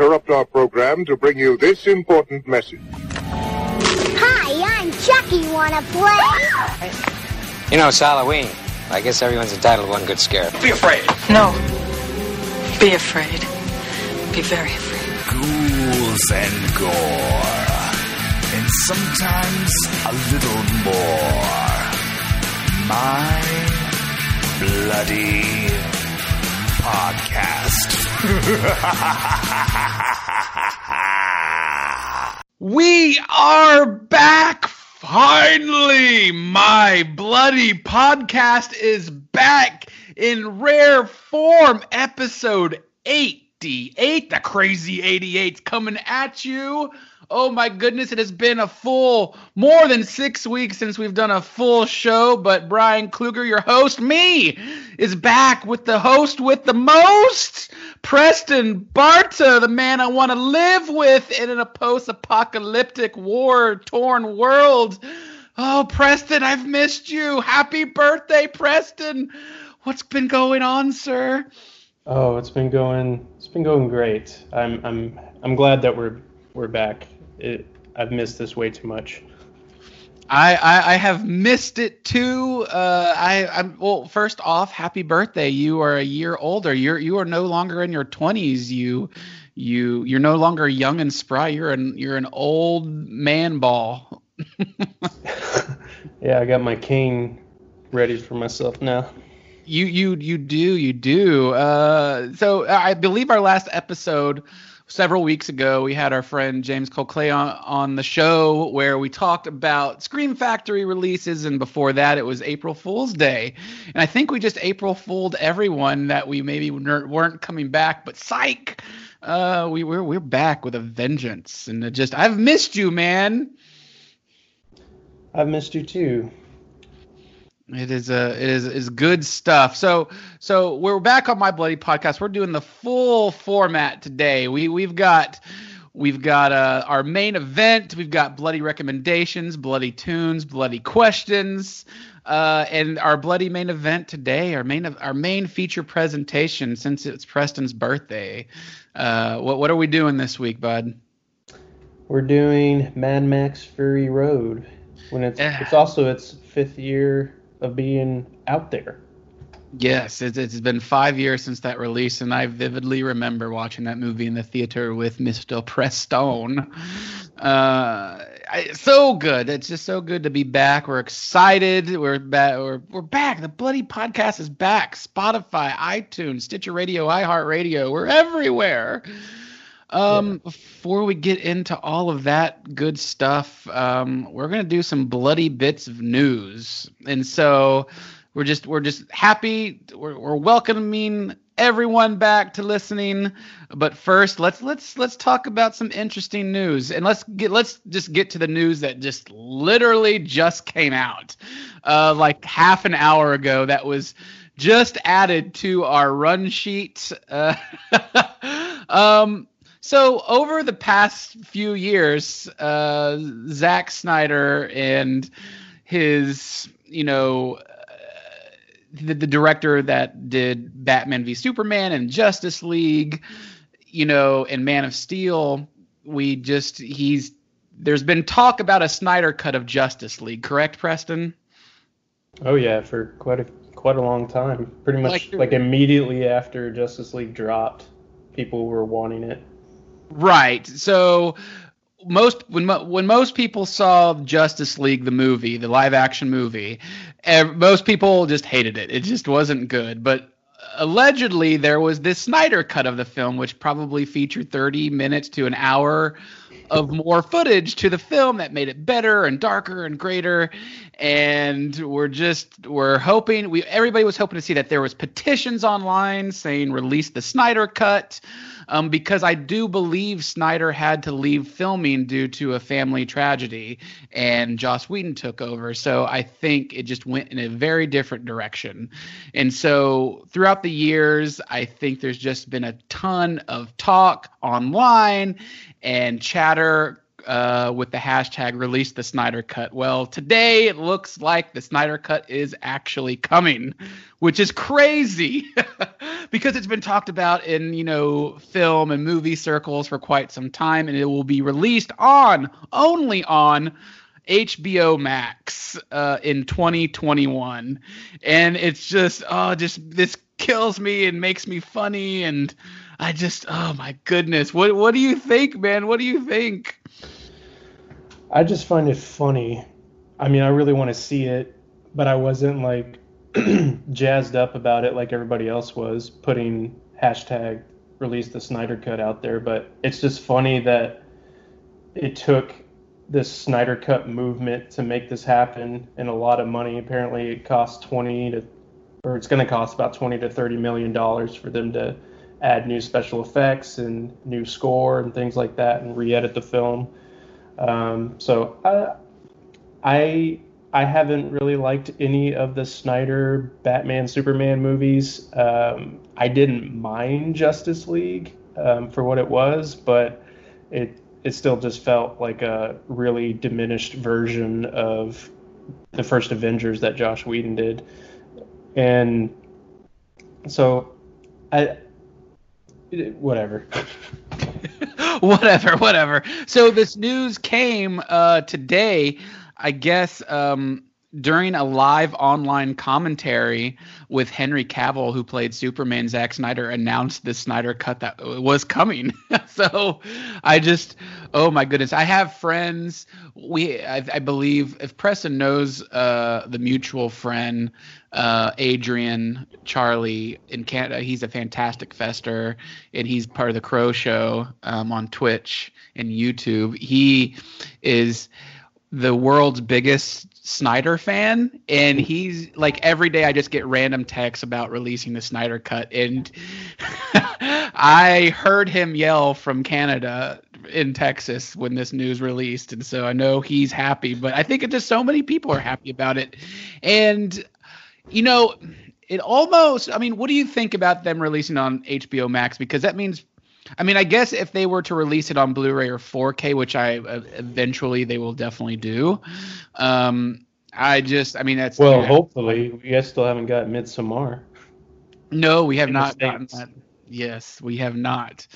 interrupt our program to bring you this important message. Hi, I'm Chucky. Wanna play? You know, it's Halloween. I guess everyone's entitled to one good scare. Be afraid. No. Be afraid. Be very afraid. ghouls and gore, and sometimes a little more. My bloody podcast. We are back finally. My bloody podcast is back in rare form. Episode 88, the crazy 88's coming at you. Oh my goodness, it has been a full more than six weeks since we've done a full show. But Brian Kluger, your host, me, is back with the host with the most, Preston Barta, the man I want to live with in a post-apocalyptic, war-torn world. Oh, Preston, I've missed you. Happy birthday, Preston. What's been going on, sir? Oh, it's been going. It's been going great. I'm. I'm. I'm glad that we're we're back. It, I've missed this way too much. I, I, I have missed it too. Uh, I, I'm well. First off, happy birthday! You are a year older. You're you are no longer in your twenties. You you you're no longer young and spry. You're an you're an old man ball. yeah, I got my cane ready for myself now. You you you do you do. Uh, so I believe our last episode several weeks ago, we had our friend James Colclay on, on the show where we talked about Scream Factory releases, and before that, it was April Fool's Day. And I think we just April Fooled everyone that we maybe weren't coming back, but psych, uh, we we're we're back with a vengeance, and just I've missed you, man. I've missed you too. It is a it is is good stuff. So so we're back on my bloody podcast. We're doing the full format today. We we've got we've got uh, our main event. We've got bloody recommendations, bloody tunes, bloody questions, uh, and our bloody main event today. Our main our main feature presentation since it's Preston's birthday. Uh, what what are we doing this week, bud? We're doing Mad Max Fury Road. When it's it's also its fifth year of being out there. Yes, it's, been five years since that release, and I vividly remember watching that movie in the theater with Mr. Prestone. Uh, so good. It's just so good to be back. We're excited. We're back. We're, we're back. The bloody podcast is back. Spotify, iTunes, Stitcher Radio, iHeartRadio. We're everywhere. Um, yeah. Before we get into all of that good stuff, um, we're gonna do some bloody bits of news, and so we're just we're just happy. We're, we're welcoming everyone back to listening. But first, let's let's let's talk about some interesting news, and let's get let's just get to the news that just literally just came out, uh, like half an hour ago. That was just added to our run sheet. Uh, um, so over the past few years, uh, Zack Snyder and his, you know, uh, the, the director that did Batman v Superman and Justice League, you know, and Man of Steel, we just he's there's been talk about a Snyder cut of Justice League, correct, Preston? Oh yeah, for quite a quite a long time. Pretty much like, like immediately after Justice League dropped, people were wanting it. Right. So most when when most people saw Justice League the movie, the live action movie, most people just hated it. It just wasn't good. But allegedly there was this Snyder cut of the film which probably featured 30 minutes to an hour of more footage to the film that made it better and darker and greater and we're just we're hoping we everybody was hoping to see that there was petitions online saying release the Snyder cut um, because I do believe Snyder had to leave filming due to a family tragedy, and Joss Whedon took over. So I think it just went in a very different direction. And so throughout the years, I think there's just been a ton of talk online and chatter uh, with the hashtag release the Snyder Cut. Well, today it looks like the Snyder Cut is actually coming, which is crazy because it's been talked about in you know film and movie circles for quite some time, and it will be released on only on HBO Max uh, in 2021, and it's just oh, just this kills me and makes me funny, and I just oh my goodness, what what do you think, man? What do you think? I just find it funny. I mean, I really want to see it, but I wasn't like jazzed up about it like everybody else was, putting hashtag release the Snyder Cut out there. But it's just funny that it took this Snyder Cut movement to make this happen and a lot of money. Apparently, it costs 20 to, or it's going to cost about 20 to 30 million dollars for them to add new special effects and new score and things like that and re-edit the film. Um, so I, I I haven't really liked any of the Snyder Batman Superman movies. Um, I didn't mind Justice League um, for what it was, but it it still just felt like a really diminished version of the first Avengers that Joss Whedon did, and so I whatever. whatever, whatever. So this news came uh, today. I guess um, during a live online commentary with Henry Cavill, who played Superman, Zack Snyder announced the Snyder cut that was coming. so I just, oh my goodness, I have friends. We, I, I believe, if Preston knows uh, the mutual friend uh, Adrian Charlie in Canada, he's a fantastic fester, and he's part of the Crow Show um, on Twitch and YouTube. He is the world's biggest Snyder fan, and he's like every day I just get random texts about releasing the Snyder cut, and I heard him yell from Canada in Texas when this news released, and so I know he's happy. But I think it just so many people are happy about it, and you know, it almost. I mean, what do you think about them releasing on HBO Max? Because that means I mean, I guess if they were to release it on Blu-ray or 4K, which I uh, eventually they will definitely do. Um, I just, I mean, that's well. hopefully, we guys still haven't got Midsommar. No, we have In not gotten that. Yes, we have not.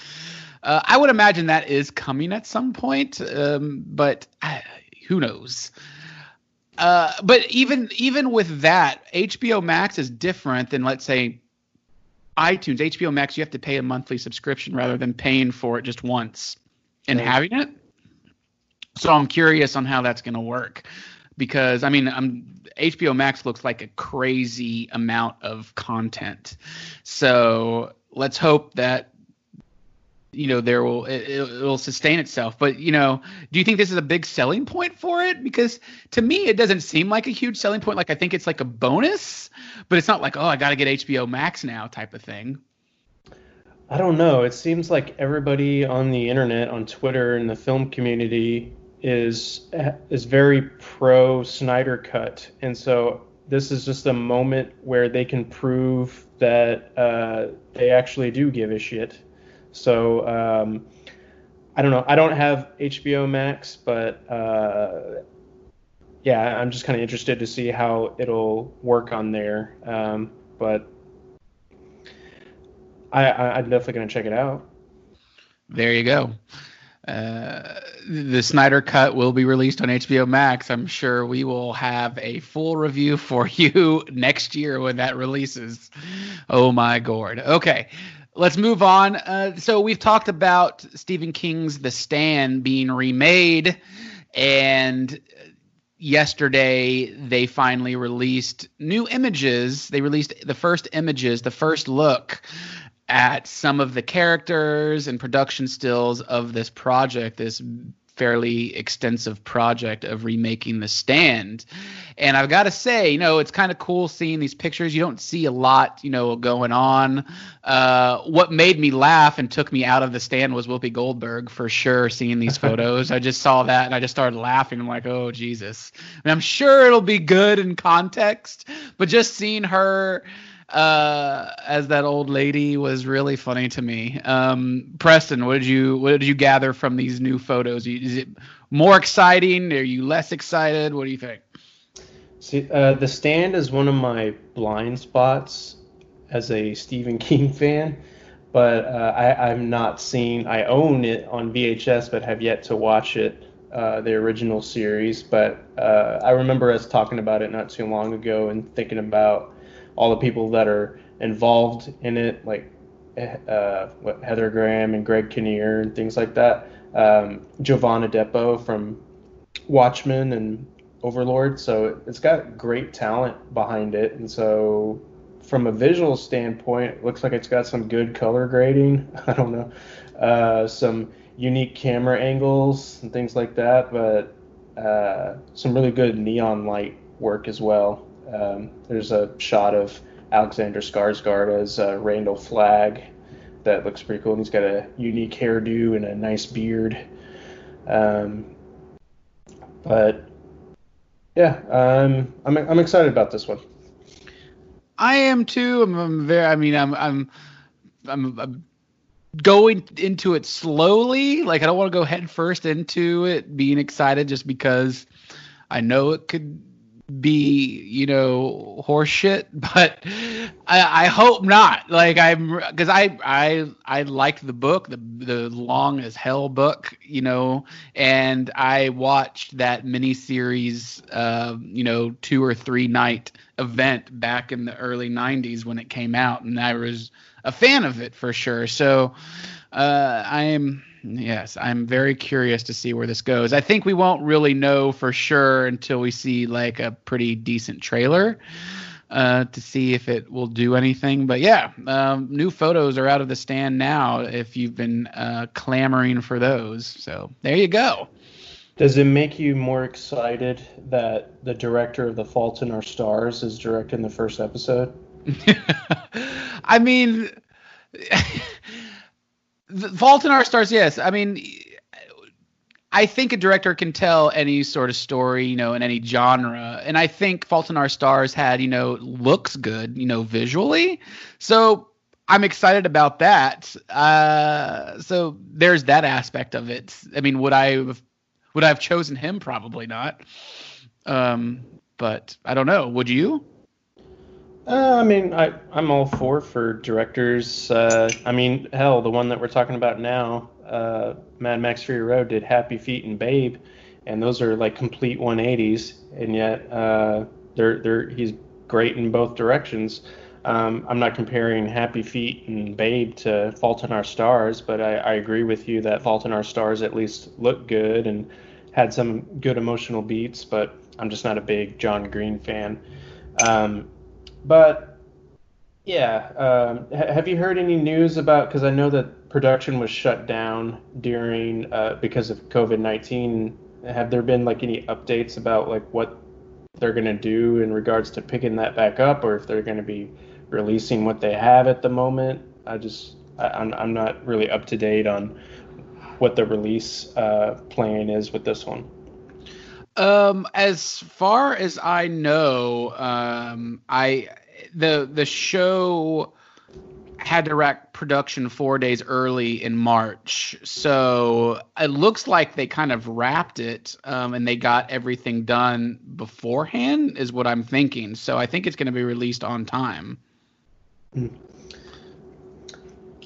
Uh, I would imagine that is coming at some point, um, but uh, who knows? Uh, but even even with that, HBO Max is different than let's say iTunes, HBO Max, you have to pay a monthly subscription rather than paying for it just once and right. having it. So I'm curious on how that's going to work because I mean, um, I'm HBO Max looks like a crazy amount of content. So let's hope that you know there will it, will sustain itself. But you know do you think this is a big selling point for it? Because to me it doesn't seem like a huge selling point. Like i think it's like a bonus but it's not like oh i gotta get hbo max now type of thing. I don't know. It seems like everybody on the internet on twitter and the film community is is very pro snyder cut. And so this is just a moment where they can prove that uh, they actually do give a shit so um, I don't know. I don't have HBO Max, but uh, yeah, I'm just kind of interested to see how it'll work on there. Um, but I, I, I'm definitely gonna check it out. There you go. Uh, the Snyder Cut will be released on HBO Max. I'm sure we will have a full review for you next year when that releases. Oh my god. Okay, Let's move on. Uh, so we've talked about Stephen King's The Stand being remade, and yesterday they finally released new images. They released the first images, the first look at some of the characters and production stills of this project, this fairly extensive project of remaking The Stand. And I've got to say, you know, it's kind of cool seeing these pictures. You don't see a lot, you know, going on. Uh, what made me laugh and took me out of The Stand was Whoopi Goldberg for sure. Seeing these photos, I just saw that and I just started laughing. I'm like, oh Jesus! I mean, I'm sure it'll be good in context, but just seeing her uh, as that old lady was really funny to me. Um, Preston, what did you what did you gather from these new photos? Is it more exciting? Are you less excited? What do you think? See, uh, the stand is one of my blind spots. as a Stephen King fan, but uh, I, I'm not seeing. I own it on VHS, but have yet to watch it, uh, the original series. But uh, I remember us talking about it not too long ago and thinking about all the people that are involved in it, like uh, what Heather Graham and Greg Kinnear and things like that. Um, Jovan Adepo from Watchmen and Overlord. So it's got great talent behind it, and so from a visual standpoint, it looks like it's got some good color grading. I don't know, uh, some unique camera angles and things like that, but uh, some really good neon light work as well. Um, there's a shot of Alexander Skarsgård as uh, Randall Flagg that looks pretty cool. And he's got a unique hairdo and a nice beard. Um, but yeah, um, I'm I'm excited about this one. I am too. I'm, I'm very. I mean, I'm I'm I'm, I'm going into it slowly. Like I don't want to go head first into it, being excited just because I know it could be you know horseshit but I, I hope not. Like i'm because i i i liked the book the the long as hell book you know and i watched that miniseries uh you know two or three night event back in the early 90s when it came out and i was a fan of it for sure. So uh i am Yes, I'm very curious to see where this goes. I think we won't really know for sure until we see like a pretty decent trailer uh, to see if it will do anything. But yeah, um, new photos are out of the stand now if you've been uh, clamoring for those. So there you go. Does it make you more excited that the director of The Fault in Our Stars is directing the first episode? I mean. The Fault in Our Stars, yes. I mean, I think a director can tell any sort of story, you know, in any genre. And I think Fault in Our Stars had, you know, looks good, you know, visually. So I'm excited about that. Uh, so there's that aspect of it. I mean, would I have, would I have chosen him? Probably not. Um, but I don't know. Would you? Uh, I mean, I I'm all for for directors. Uh, I mean, hell, the one that we're talking about now, uh, Mad Max Fury Road did Happy Feet and Babe, and those are like complete 180s, and yet uh, they're they're he's great in both directions. Um, I'm not comparing Happy Feet and Babe to Fault in Our Stars, but I, I agree with you that Fault in Our Stars at least looked good and had some good emotional beats, but I'm just not a big John Green fan. Um, but yeah, um, ha- have you heard any news about? Because I know that production was shut down during uh, because of COVID nineteen. Have there been like any updates about like what they're going to do in regards to picking that back up, or if they're going to be releasing what they have at the moment? I just I, I'm I'm not really up to date on what the release uh, plan is with this one. Um, as far as I know, um, I the the show had to rack production four days early in March, so it looks like they kind of wrapped it, um, and they got everything done beforehand, is what I'm thinking. So I think it's going to be released on time. I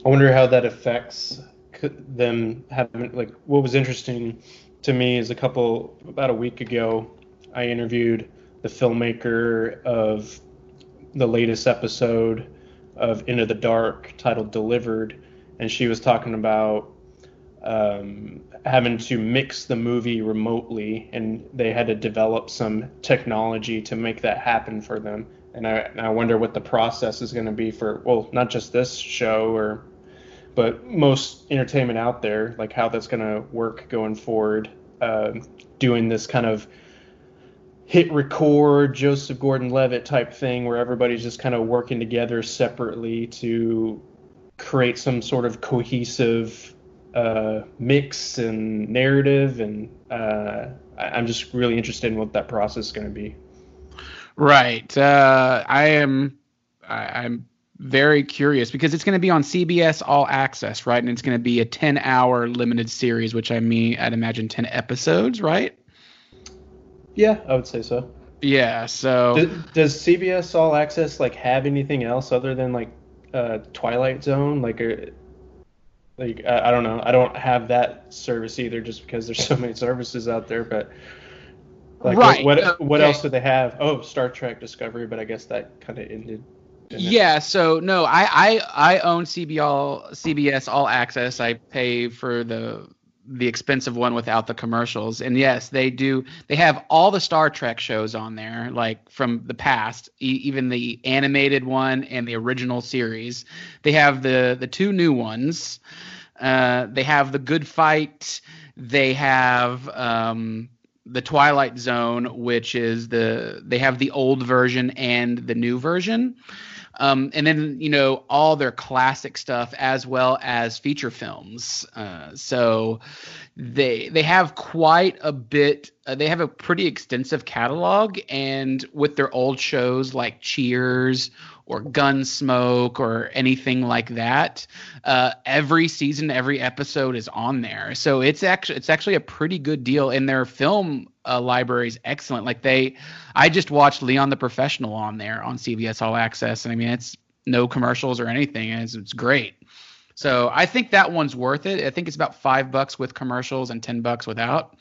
wonder how that affects them having like what was interesting to me is a couple about a week ago I interviewed the filmmaker of the latest episode of Into the Dark titled Delivered and she was talking about um, having to mix the movie remotely and they had to develop some technology to make that happen for them. And I, and I wonder what the process is going to be for well not just this show or but most entertainment out there, like how that's going to work going forward, uh, doing this kind of HitRecord Joseph Gordon-Levitt type thing where everybody's just kind of working together separately to create some sort of cohesive uh, mix and narrative, and uh, I'm just really interested in what that process is going to be. Right. Uh, I am. I, I'm very curious because it's going to be on CBS All Access, right? And it's going to be a 10 hour limited series, which I mean, I'd imagine 10 episodes, right? Yeah, I would say so. Yeah, so Does, does CBS All Access like have anything else other than like uh, Twilight Zone? Like, a, like I, I don't know. I don't have that service either, just because there's so many services out there. But like, Right, what what, what else do they have? Oh, Star Trek Discovery, but I guess that kind of ended. Yeah, so no, I I I own CBL CBS All Access. I pay for the the expensive one without the commercials. And yes, they do. They have all the Star Trek shows on there, like from the past, e- even the animated one and the original series. They have the the two new ones. Uh, they have the Good Fight. They have um, the Twilight Zone, which is the they have the old version and the new version. Um, and then you know all their classic stuff as well as feature films. Uh, so they they have quite a bit. Uh, they have a pretty extensive catalog, and with their old shows like Cheers or Gunsmoke or anything like that, uh, every season, every episode is on there. So it's actually it's actually a pretty good deal. And their film uh, library is excellent. Like they, I just watched Leon the Professional on there on CBS All Access, and I mean it's no commercials or anything, and it's, it's great. So I think that one's worth it. I think it's about five bucks with commercials and ten bucks without.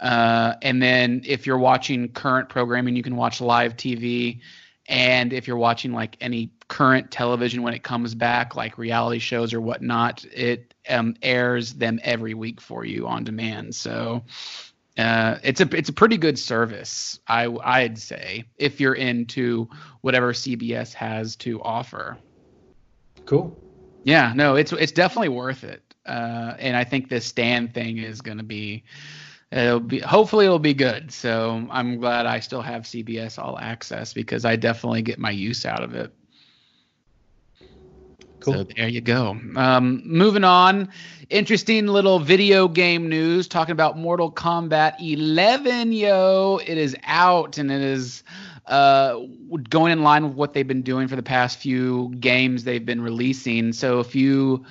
Uh, and then if you're watching current programming, you can watch live TV. And if you're watching like any current television when it comes back, like reality shows or whatnot, it um, airs them every week for you on demand. So uh, it's a it's a pretty good service, I I'd say, if you're into whatever CBS has to offer. Cool. Yeah, no, it's it's definitely worth it. Uh, and I think this stand thing is going to be, it'll be hopefully it'll be good. So I'm glad I still have CBS All Access because I definitely get my use out of it. Cool. So there you go. Um, moving on, interesting little video game news talking about Mortal Kombat 11. Yo, it is out and it is uh, going in line with what they've been doing for the past few games they've been releasing. So if few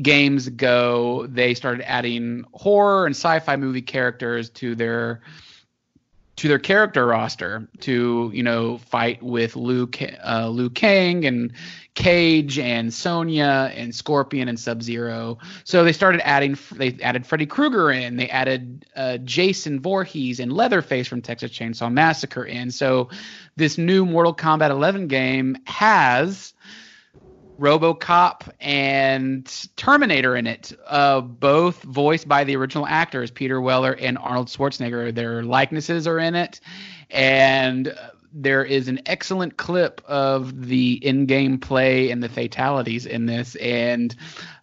games ago, they started adding horror and sci-fi movie characters to their to their character roster to you know fight with Liu Ka- uh, Liu Kang and Cage and Sonya and Scorpion and Sub Zero. So they started adding. They added Freddy Krueger in. They added uh, Jason Voorhees and Leatherface from Texas Chainsaw Massacre in. So this new Mortal Kombat 11 game has RoboCop and Terminator in it, uh, both voiced by the original actors Peter Weller and Arnold Schwarzenegger. Their likenesses are in it, and there is an excellent clip of the in-game play and the fatalities in this. And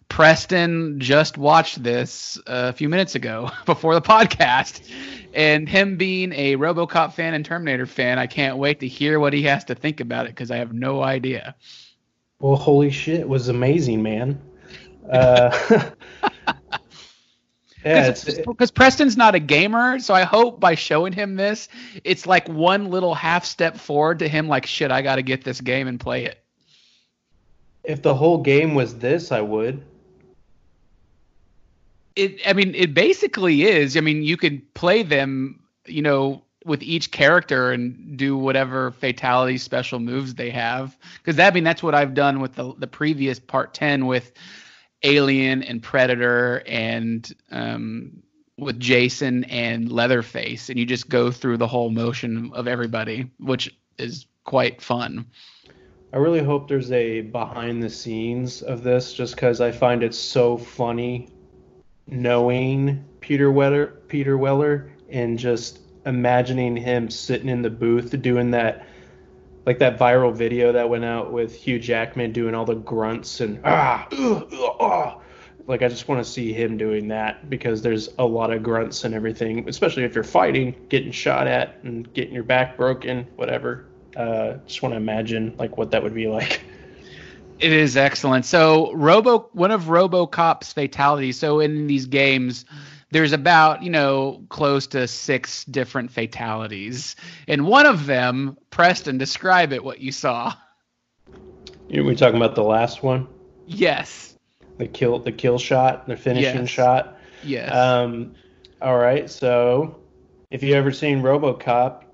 Preston just watched this a few minutes ago before the podcast. And him being a RoboCop fan and Terminator fan, I can't wait to hear what he has to think about it because I have no idea. Well, holy shit, it was amazing, man. Uh, yeah, because Preston's not a gamer, so I hope by showing him this, it's like one little half step forward to him. Like, shit, I got to get this game and play it. if the whole game was this, I would. It, I mean, it basically is. I mean, you could play them, you know, with each character and do whatever fatality special moves they have. Because that, I mean, that's what I've done with the the previous part ten with Alien and Predator and um, with Jason and Leatherface, and you just go through the whole motion of everybody, which is quite fun. I really hope there's a behind the scenes of this, just because I find it so funny knowing Peter Weller, Peter Weller, and just imagining him sitting in the booth doing that, like that viral video that went out with Hugh Jackman doing all the grunts and ah, ugh, ugh, ah. like I just want to see him doing that because there's a lot of grunts and everything, especially if you're fighting, getting shot at, and getting your back broken, whatever. Uh, just want to imagine like what that would be like. It is excellent. So Robo, one of RoboCop's fatalities. So in these games, there's about you know close to six different fatalities, and one of them, Preston, describe it. What you saw? You we talking about the last one, Yes. the kill, the kill shot, the finishing Yes. shot. Yes. Um, all right. So, if you ever seen RoboCop,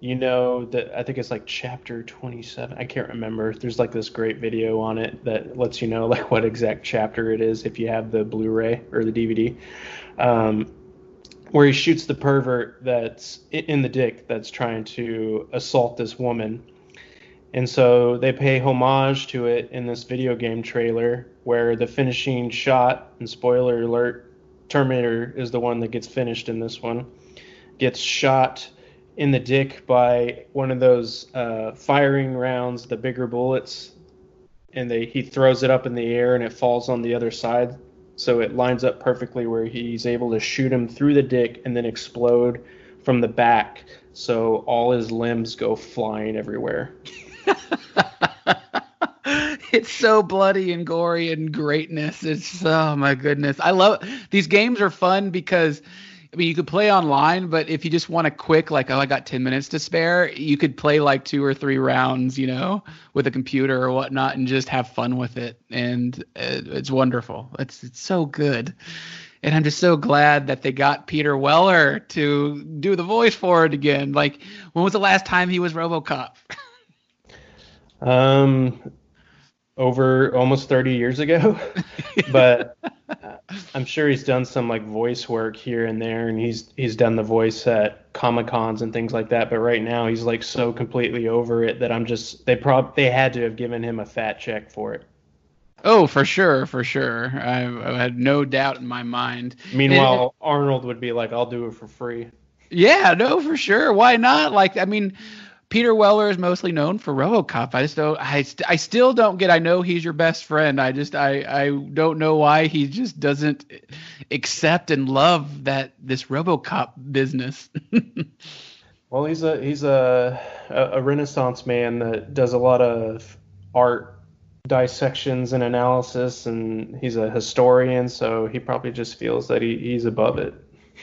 you know that I think it's like chapter 27. I can't remember. There's like this great video on it that lets you know like what exact chapter it is if you have the Blu-ray or the DVD. Um, where he shoots the pervert that's in the dick that's trying to assault this woman. And so they pay homage to it in this video game trailer where the finishing shot, and spoiler alert, Terminator is the one that gets finished in this one, gets shot in the dick by one of those uh, firing rounds, the bigger bullets, and they he throws it up in the air and it falls on the other side. So it lines up perfectly where he's able to shoot him through the dick and then explode from the back. So all his limbs go flying everywhere. it's so bloody and gory and greatness. It's oh my goodness. I love these games are fun because I mean you could play online, but if you just want a quick like oh I got ten minutes to spare, you could play like two or three rounds, you know, with a computer or whatnot and just have fun with it. And it's wonderful. It's it's so good. And I'm just so glad that they got Peter Weller to do the voice for it again. Like, when was the last time he was RoboCop? Um, over almost 30 years ago, but uh, I'm sure he's done some like voice work here and there, and he's he's done the voice at comic cons and things like that. But right now, he's like so completely over it that I'm just they prob they had to have given him a fat check for it. Oh, for sure, for sure. I, I had no doubt in my mind. Meanwhile, Arnold would be like, "I'll do it for free." Yeah, no, for sure. Why not? Like, I mean, Peter Weller is mostly known for RoboCop. I just don't. I, st- I still don't get. I know he's your best friend. I just. I. I don't know why he just doesn't accept and love that this RoboCop business. Well, he's a he's a a Renaissance man that does a lot of art dissections and analysis, and he's a historian, so he probably just feels that he, he's above it.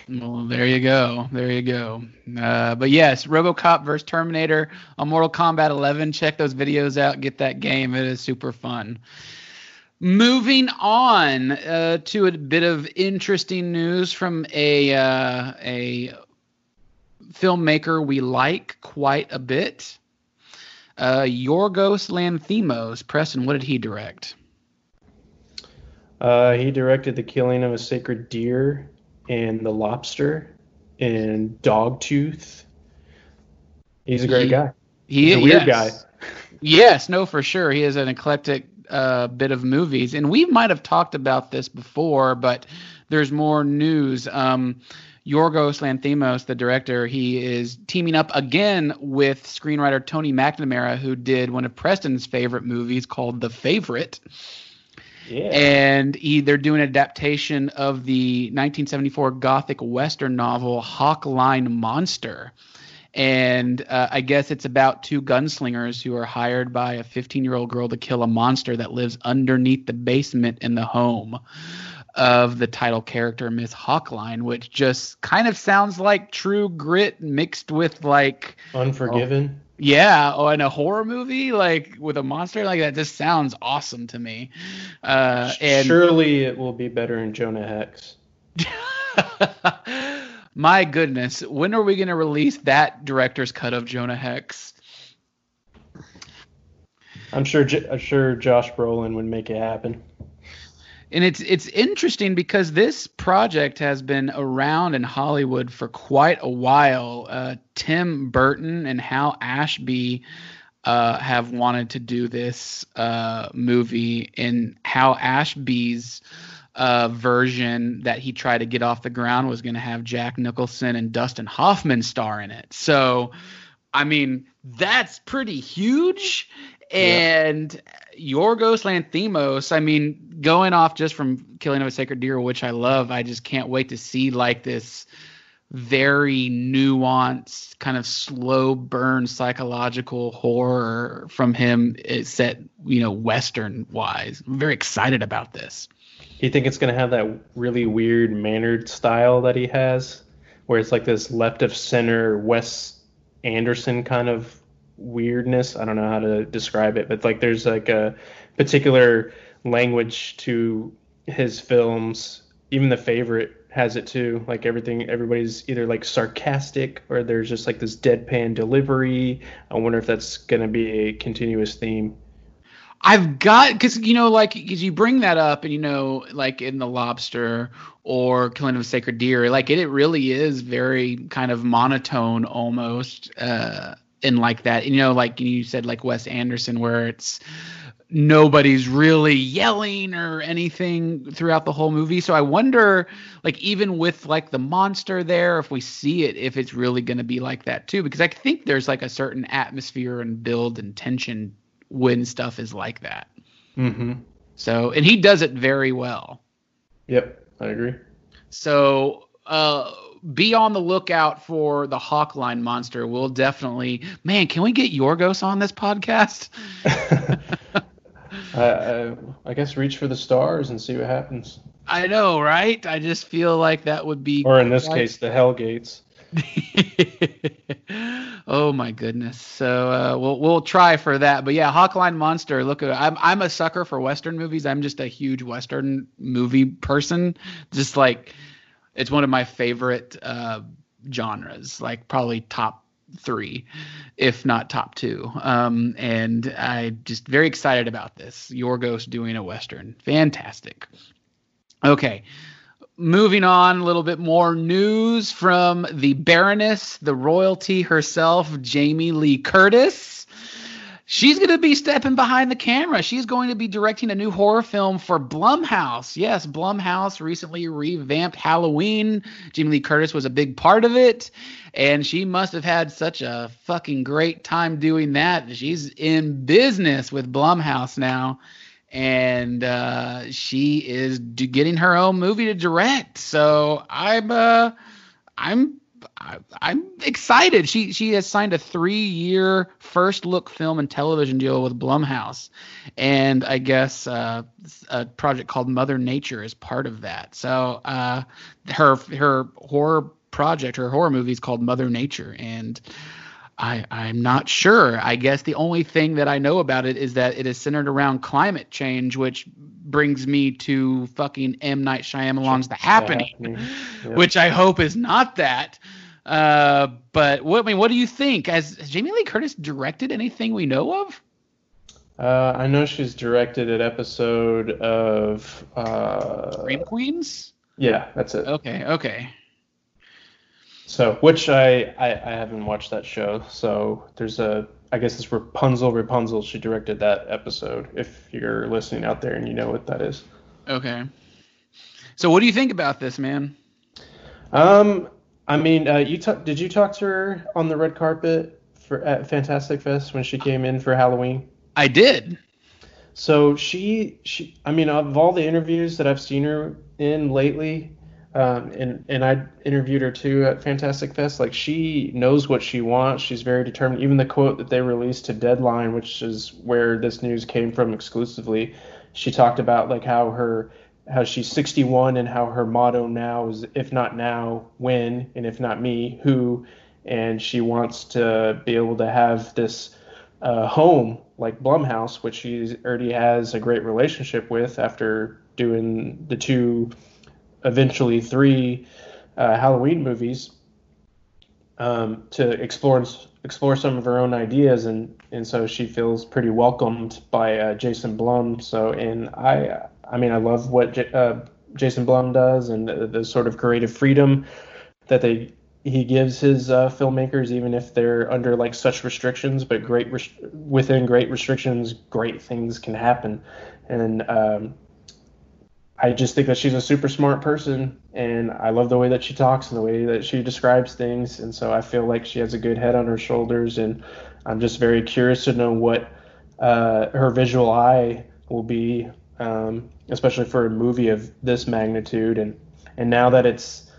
Well, there you go. There you go. Uh, but yes, RoboCop versus Terminator on Mortal Kombat 11. Check those videos out. Get that game. It is super fun. Moving on uh, to a bit of interesting news from a uh, a filmmaker we like quite a bit. Uh, Yorgos Lanthimos. Preston, what did he direct? Uh, he directed The Killing of a Sacred Deer and The Lobster and Dogtooth. He's a great He- guy. He He's a weird yes. Yes, no, for sure. He is an eclectic uh, bit of movies, and we might have talked about this before, but there's more news. Um, Yorgos Lanthimos, the director, he is teaming up again with screenwriter Tony McNamara, who did one of Preston's favorite movies called The Favorite. Yeah. And he, they're doing an adaptation of the 1974 Gothic Western novel Hawkline Monster. And uh, I guess it's about two gunslingers who are hired by a 15 year old girl to kill a monster that lives underneath the basement in the home of the title character, Miss Hawkline, which just kind of sounds like true grit mixed with like Unforgiven. Yeah, or in a horror movie, like with a monster, like that just sounds awesome to me. Uh, and Surely it will be better in Jonah Hex. my goodness, when are we going to release that director's cut of Jonah Hex? I'm sure. I'm sure Josh Brolin would make it happen. And it's it's interesting because this project has been around in Hollywood for quite a while. Uh, Tim Burton and Hal Ashby uh, have wanted to do this uh, movie, and Hal Ashby's uh, version that he tried to get off the ground was going to have Jack Nicholson and Dustin Hoffman star in it. So, I mean, that's pretty huge. And Yorgos Lanthimos, I mean, going off just from Killing of a Sacred Deer, which I love, I just can't wait to see like this very nuanced, kind of slow burn psychological horror from him. It's set, you know, Western wise. I'm very excited about this. You think it's gonna have that really weird mannered style that he has, where it's like this left of center Wes Anderson kind of weirdness. I don't know how to describe it, but like there's like a particular language to his films. Even the favorite has it too. Like everything, everybody's either like sarcastic or there's just like this deadpan delivery. I wonder if that's gonna be a continuous theme. I've got because you know like because you bring that up and you know like in the lobster or killing of a sacred deer like it, it really is very kind of monotone almost uh in like that you know like you said like Wes Anderson where it's nobody's really yelling or anything throughout the whole movie so I wonder like even with like the monster there if we see it if it's really going to be like that too because I think there's like a certain atmosphere and build and tension when stuff is like that. Mm-hmm. So, and he does it very well. Yep, I agree. So, uh, be on the lookout for the Hawkline monster. We'll definitely, man, can we get Yorgos on this podcast? I, I, I guess reach for the stars and see what happens. I know, right? I just feel like that would be, or in this case, the Hell Gates. oh my goodness. So uh, we'll we'll try for that. But yeah, Hawkline Monster. Look, I'm I'm a sucker for Western movies. I'm just a huge Western movie person. Just like it's one of my favorite uh, genres. Like probably top three, if not top two. Um, and I just very excited about this. Yorgos doing a Western. Fantastic. Okay moving on, a little bit more news from the Baroness, the royalty herself, Jamie Lee Curtis. She's going to be stepping behind the camera. She's going to be directing a new horror film for Blumhouse. Yes, Blumhouse recently revamped Halloween. Jamie Lee Curtis was a big part of it, and she must have had such a fucking great time doing that. She's in business with Blumhouse now and uh, she is getting her own movie to direct. So I'm uh, I'm I'm excited. She she has signed a three year first look film and television deal with Blumhouse, and I guess uh, a project called Mother Nature is part of that. So uh, her her horror project, her horror movie is called Mother Nature, and I, I'm not sure. I guess the only thing that I know about it is that it is centered around climate change, which brings me to fucking M Night Shyamalan's The Happening, yep. which I hope is not that. Uh, but what I mean, what do you think? Has, has Jamie Lee Curtis directed anything we know of? Uh, I know she's directed an episode of uh, Scream Queens. Yeah, that's it. Okay, okay. So, which I, I, I haven't watched that show. So there's a I guess it's Rapunzel. Rapunzel. She directed that episode. If you're listening out there and you know what that is. Okay. So what do you think about this, man? Um, I mean, uh, you t- did you talk to her on the red carpet for at Fantastic Fest when she came in for Halloween? I did. So she she I mean of all the interviews that I've seen her in lately, um, and and I interviewed her too at Fantastic Fest. Like she knows what she wants. She's very determined. Even the quote that they released to Deadline, which is where this news came from exclusively, she talked about like how her how she's 61 and how her motto now is if not now when and if not me who and she wants to be able to have this uh, home like Blumhouse which she already has a great relationship with after doing the two eventually three uh, Halloween movies um, to explore explore some of her own ideas, and and so she feels pretty welcomed by uh, Jason Blum. So, and I I mean I love what J- uh, Jason Blum does and the, the, sort of creative freedom that they he gives his uh, filmmakers, even if they're under like such restrictions, but great res- within great restrictions, great things can happen. And um, I just think that she's a super smart person, and I love the way that she talks and the way that she describes things. And so I feel like she has a good head on her shoulders, and I'm just very curious to know what uh, her visual eye will be, um, especially for a movie of this magnitude. And and now that it's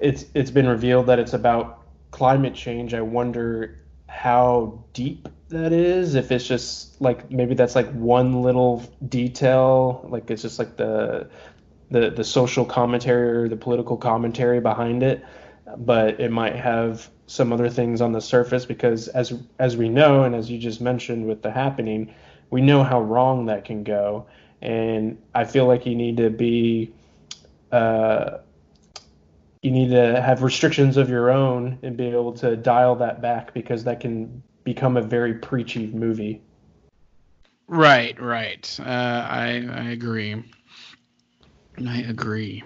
it's it's been revealed that it's about climate change, I wonder how deep that is if it's just like maybe that's like one little detail like it's just like the the the social commentary or the political commentary behind it but it might have some other things on the surface because as as we know and as you just mentioned with the happening we know how wrong that can go and i feel like you need to be uh, you need to have restrictions of your own and be able to dial that back because that can become a very preachy movie. Right, right. Uh, I I agree. I agree.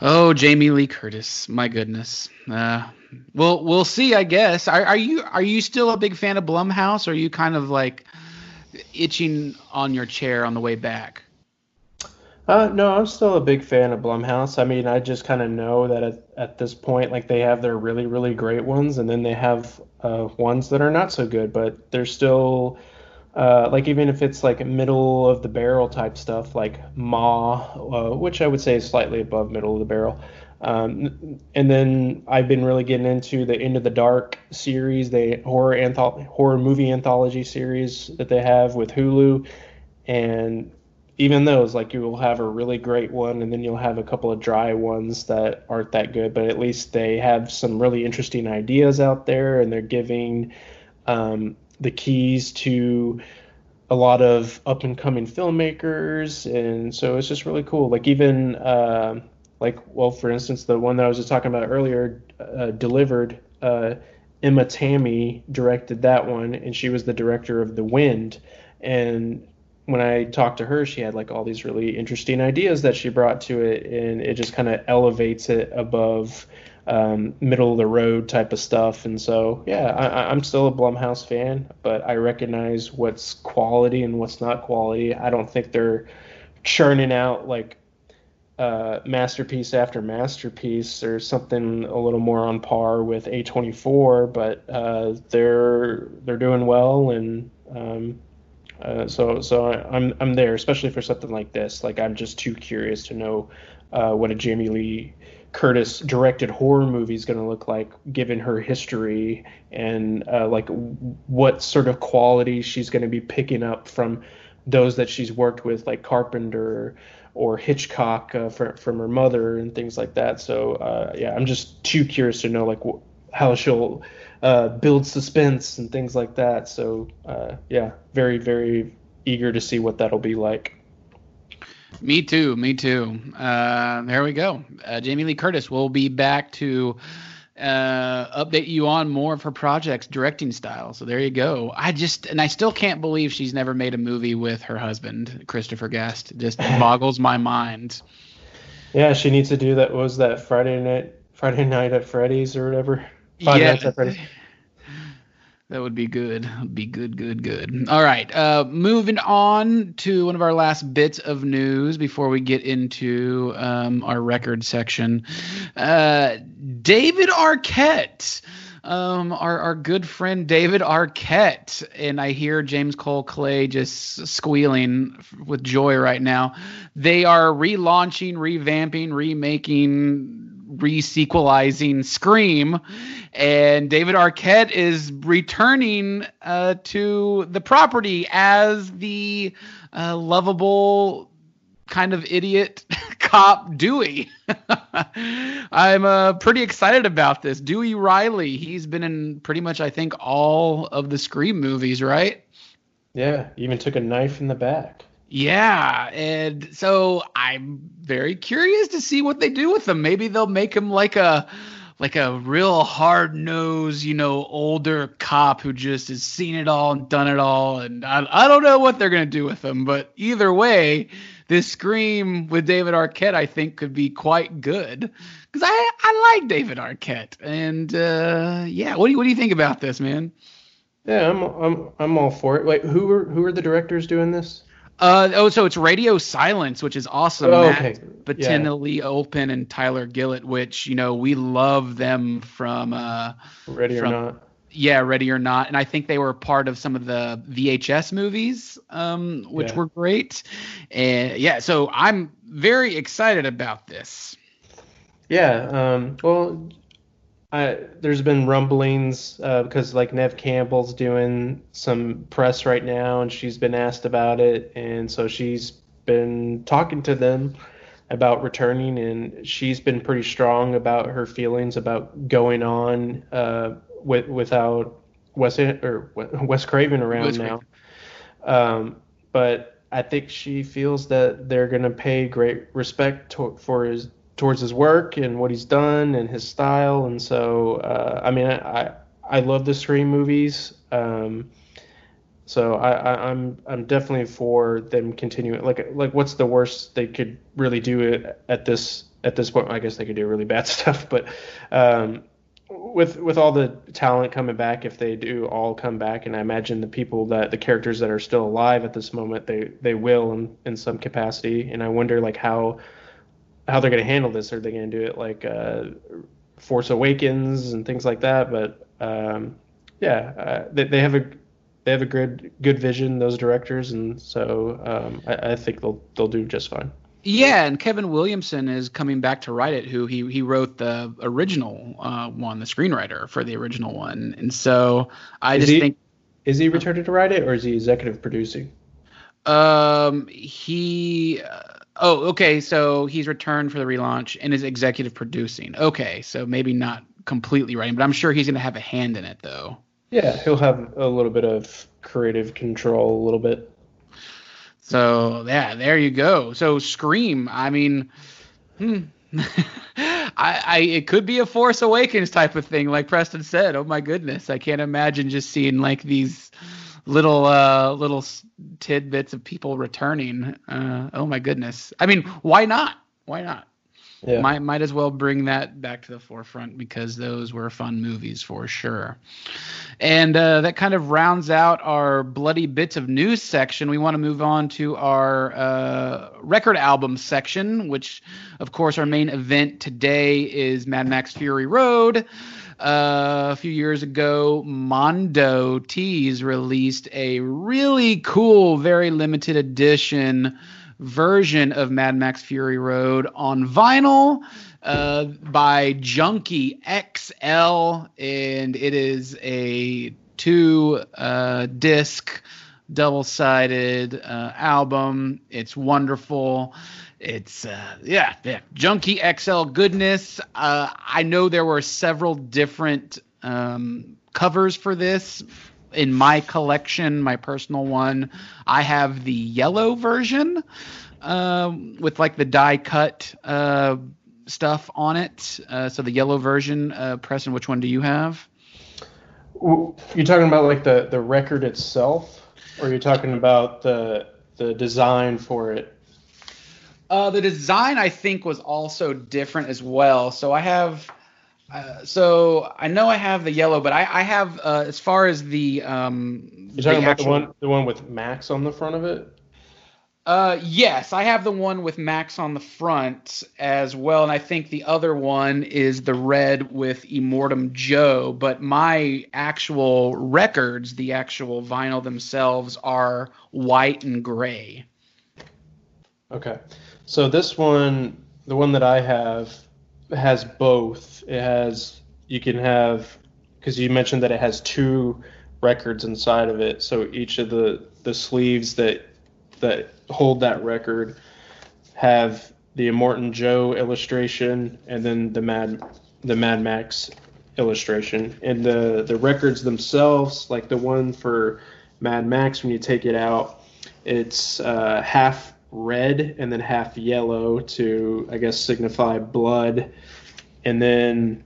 Oh, Jamie Lee Curtis, my goodness. Uh, well, we'll see. I guess. Are, are you are you still a big fan of Blumhouse? Or are you kind of like itching on your chair on the way back? Uh, no, I'm still a big fan of Blumhouse. I mean, I just kind of know that at, at this point, like they have their really, really great ones, and then they have uh, ones that are not so good, but they're still uh, like even if it's like middle of the barrel type stuff, like Ma, uh, which I would say is slightly above middle of the barrel. Um, and then I've been really getting into the Into the Dark series, the horror antholo- horror movie anthology series that they have with Hulu, and even those, like you will have a really great one, and then you'll have a couple of dry ones that aren't that good, but at least they have some really interesting ideas out there, and they're giving um, the keys to a lot of up and coming filmmakers, and so it's just really cool. Like even uh, like well, for instance, the one that I was just talking about earlier, uh, delivered. Uh, Emma Tammi directed that one, and she was the director of The Wind, and when I talked to her, she had like all these really interesting ideas that she brought to it, and it just kind of elevates it above um, middle of the road type of stuff. And so, yeah, I, I'm still a Blumhouse fan, but I recognize what's quality and what's not quality. I don't think they're churning out like uh, masterpiece after masterpiece or something a little more on par with A24, but uh, they're they're doing well and. Um, uh, so so I'm I'm there, especially for something like this. Like I'm just too curious to know uh, what a Jamie Lee Curtis directed horror movies going to look like, given her history and uh, like what sort of qualities she's going to be picking up from those that she's worked with, like Carpenter or Hitchcock uh, for, from her mother and things like that. So uh, yeah, I'm just too curious to know like wh- how she'll uh, build suspense and things like that. So uh, yeah, very very eager to see what that'll be like. Me too. Me too. Uh, there we go. Uh, Jamie Lee Curtis will be back to uh, update you on more of her projects directing style. So there you go. I just and I still can't believe she's never made a movie with her husband Christopher Guest. It just boggles my mind. Yeah, she needs to do that. What was that Friday night? Friday night at Freddy's or whatever. Five yeah, Nights at Freddy's. That would be good. Be good, good, good. All right. Uh, moving on to one of our last bits of news before we get into um, our record section. Uh, David Arquette. Um, our, our good friend David Arquette, and I hear James Cole Clay just squealing with joy right now. They are relaunching, revamping, remaking, resequelizing Scream, and David Arquette is returning uh, to the property as the uh, lovable kind of idiot cop Dewey. I'm uh, pretty excited about this. Dewey Riley, he's been in pretty much, I think, all of the Scream movies, right? Yeah, even took a knife in the back. Yeah, and so I'm very curious to see what they do with him. Maybe they'll make him like a like a real hard nosed, you know, older cop who just has seen it all and done it all. And I, I don't know what they're gonna do with him, but either way, this Scream with David Arquette, I think, could be quite good because I I like David Arquette, and uh, yeah, what do you what do you think about this, man? Yeah, I'm I'm I'm all for it. Wait, who are who are the directors doing this? Uh oh, so it's Radio Silence, which is awesome. Oh, Matt okay. Bettinelli Olpin and Tyler Gillett, which you know we love them from uh Ready or not? yeah, Ready or Not, and I think they were part of some of the VHS movies, um, which Yeah. were great. And yeah, so I'm very excited about this. Yeah. Um. Well, I there's been rumblings uh, because like Neve Campbell's doing some press right now, and she's been asked about it, and so she's been talking to them about returning, and she's been pretty strong about her feelings about going on uh, with without Wes or Wes Craven around Wes now. Um, but I think she feels that they're going to pay great respect to, for his towards his work and what he's done and his style. And so, uh, I mean, I, I love the Scream movies. Um, so I, I, I'm I'm definitely for them continuing. Like like what's the worst they could really do at this at this point? I guess they could do really bad stuff, but um, with with all the talent coming back, if they do all come back, and I imagine the people that the characters that are still alive at this moment, they they will in, in some capacity. And I wonder like how how they're going to handle this. Are they going to do it like uh, Force Awakens and things like that? But um, yeah, uh, they, they have a they have a good good vision those directors, and so um, I, I think they'll they'll do just fine. Yeah, and Kevin Williamson is coming back to write it. Who he he wrote the original uh, one, the screenwriter for the original one, and so I Is just he- think Is he returning to write it, or is he executive producing? um he. Uh, oh, okay. So he's returned for the relaunch and is executive producing. Okay, so maybe not completely writing, but I'm sure he's going to have a hand in it though. Yeah, he'll have a little bit of creative control, a little bit. So yeah, there you go. So Scream, I mean, hmm. I, I it could be a Force Awakens type of thing, like Preston said. Oh my goodness, I can't imagine just seeing like these little uh little tidbits of people returning. Uh, oh my goodness. I mean, why not? Why not? Yeah. Might might as well bring that back to the forefront because those were fun movies for sure. And uh, that kind of rounds out our bloody bits of news section. We want to move on to our uh, record album section, which, of course, our main event today is Mad Max Fury Road. Uh, a few years ago, Mondo Tees released a really cool, very limited edition version of Mad Max Fury Road on vinyl uh, by Junkie XL, and it is a two uh, disc, double sided uh, album. It's wonderful. It's uh, yeah, yeah, Junkie XL goodness. Uh, I know there were several different um, covers for this in my collection, my personal one. I have the yellow version um, with like the die cut uh, stuff on it. Uh, so the yellow version. Uh, Preston, which one do you have? You're talking about like the the record itself, or you're talking about the the design for it? Uh, the design I think was also different as well. So I have, uh, so I know I have the yellow, but I, I have uh, as far as the um. You're talking about actual- the one the one with Max on the front of it. Uh, yes, I have the one with Max on the front as well, and I think the other one is the red with Immortan Joe. But my actual records, the actual vinyl themselves, are white and gray. Okay. So this one, the one that I have, has both. It has you can have because you mentioned that it has two records inside of it. So each of the the sleeves that that hold that record have the Immortan Joe illustration and then the Mad the Mad Max illustration. And the the records themselves, like the one for Mad Max, when you take it out, it's uh, half red and then half yellow to I guess signify blood, and then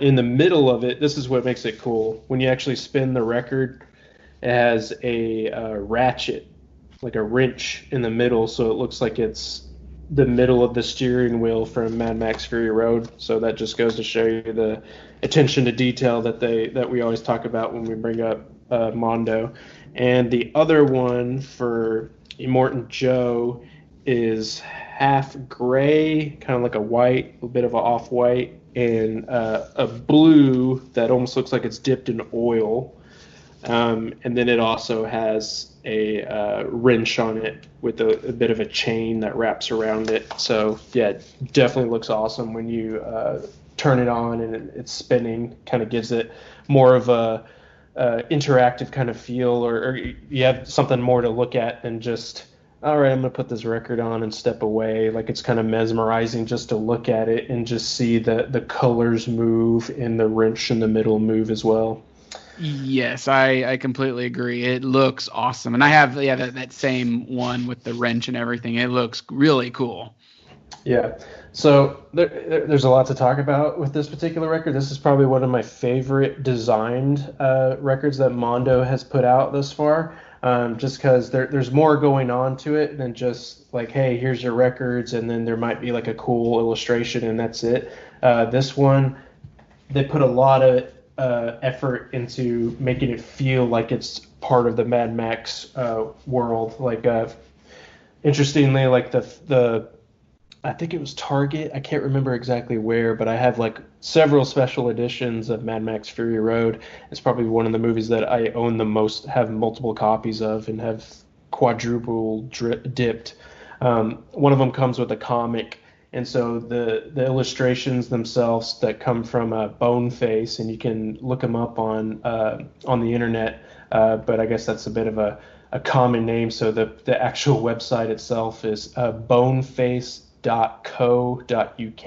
in the middle of it, this is what makes it cool. When you actually spin the record, it has a uh, ratchet, like a wrench in the middle, so it looks like it's the middle of the steering wheel from Mad Max Fury Road. So that just goes to show you the attention to detail that they that we always talk about when we bring up uh, Mondo. And the other one for Immortan Joe is half gray, kind of like a white, a bit of a off white, and uh, a blue that almost looks like it's dipped in oil. Um, and then it also has a uh, wrench on it with a, a bit of a chain that wraps around it. So yeah, it definitely looks awesome when you uh, turn it on and it, it's spinning. Kind of gives it more of a uh, interactive kind of feel, or, or you have something more to look at than just. All right, I'm gonna put this record on and step away. Like it's kind of mesmerizing just to look at it and just see the the colors move and the wrench in the middle move as well. Yes, I, I completely agree. It looks awesome, and I have yeah that, that same one with the wrench and everything. It looks really cool. Yeah. So there, there, there's a lot to talk about with this particular record. This is probably one of my favorite designed uh, records that Mondo has put out thus far. Um, just because there, there's more going on to it than just like, hey, here's your records, and then there might be like a cool illustration, and that's it. Uh, this one, they put a lot of uh, effort into making it feel like it's part of the Mad Max uh, world. Like, uh, interestingly, like the the I think it was Target. I can't remember exactly where, but I have like several special editions of Mad Max Fury Road. It's probably one of the movies that I own the most, have multiple copies of, and have quadruple dipped. Um, one of them comes with a comic, and so the the illustrations themselves that come from a uh, Boneface, and you can look them up on uh, on the internet. Uh, but I guess that's a bit of a, a common name. So the the actual website itself is uh, Boneface co.uk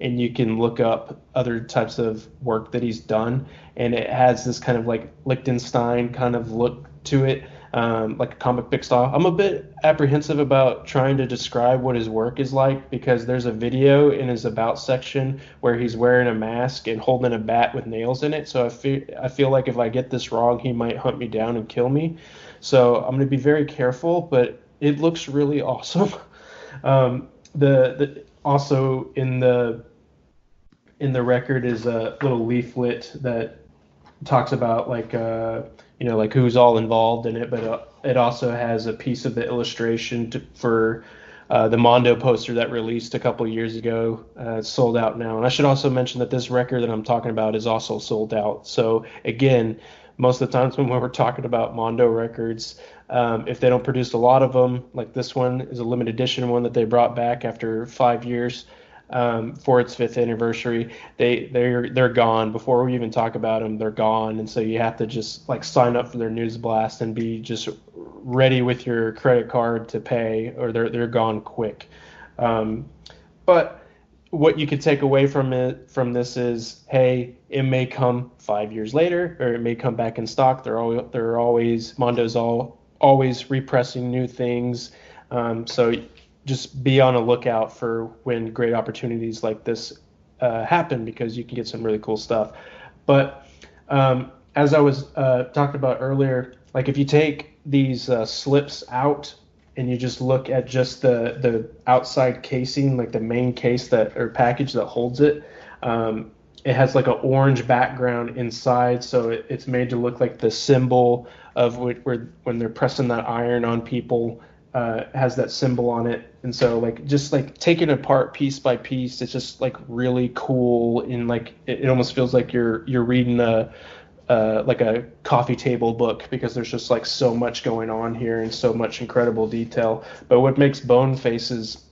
and you can look up other types of work that he's done. And it has this kind of like lichtenstein kind of look to it um, like a comic book style. I'm a bit apprehensive about trying to describe what his work is like because there's a video in his about section where he's wearing a mask and holding a bat with nails in it. So i feel, I feel like if i get this wrong he might hunt me down and kill me. So i'm going to be very careful but it looks really awesome. Um, the, the also in the in the record is a little leaflet that talks about like uh, you know like who's all involved in it, but uh, it also has a piece of the illustration to, for uh, the Mondo poster that released a couple years ago. Uh, sold out now, and I should also mention that this record that I'm talking about is also sold out. So again, most of the times when we're talking about Mondo records, um, if they don't produce a lot of them, like this one is a limited edition one that they brought back after five years um, for its fifth anniversary, they they're they're gone before we even talk about them. They're gone, and so you have to just like sign up for their news blast and be just ready with your credit card to pay, or they're they're gone quick. Um, but what you could take away from it from this is, hey, it may come five years later, or it may come back in stock. They're always they're always Mondo's all always repressing new things. Um, so just be on a lookout for when great opportunities like this uh, happen because you can get some really cool stuff. But um, as I was uh, talking about earlier, like if you take these uh, slips out and you just look at just the the outside casing, like the main case that or package that holds it, um, it has like an orange background inside, so it, it's made to look like the symbol of where when they're pressing that iron on people uh, has that symbol on it, and so like just like taking apart piece by piece, it's just like really cool. And like it, it almost feels like you're you're reading a uh, like a coffee table book because there's just like so much going on here and so much incredible detail. But what makes Boneface's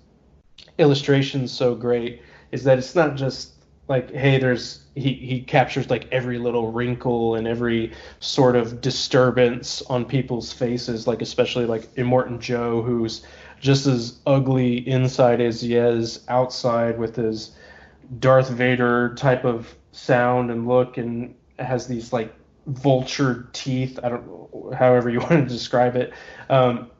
illustrations so great is that it's not just like hey there's he he captures like every little wrinkle and every sort of disturbance on people's faces like especially like Immortan Joe who's just as ugly inside as he is outside with his Darth Vader type of sound and look and has these like vulture teeth I don't however you want to describe it um,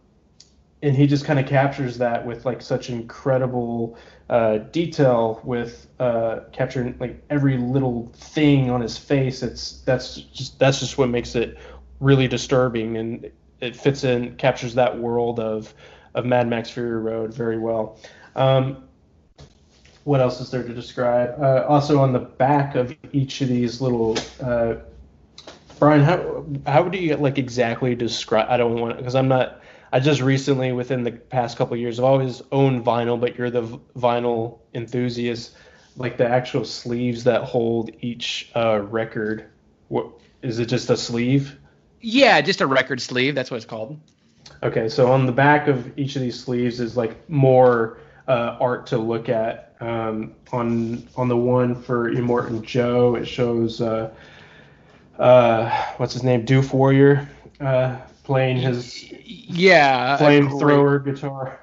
and he just kind of captures that with like such incredible uh, detail with uh, capturing like every little thing on his face. It's that's just that's just what makes it really disturbing, and it fits in captures that world of of Mad Max Fury Road very well. Um, what else is there to describe? Uh, also on the back of each of these little uh, Brian, how how do you like exactly describe? I don't want because I'm not I just recently, within the past couple years, I've always owned vinyl, but you're the vinyl enthusiast. Like the actual sleeves that hold each uh, record, what is it? Just a sleeve? Yeah, just a record sleeve. That's what it's called. Okay, so on the back of each of these sleeves is like more uh, art to look at. Um, on on the one for Immortan Joe, it shows uh, uh, what's his name, Doof Warrior, uh, playing his yeah flamethrower guitar.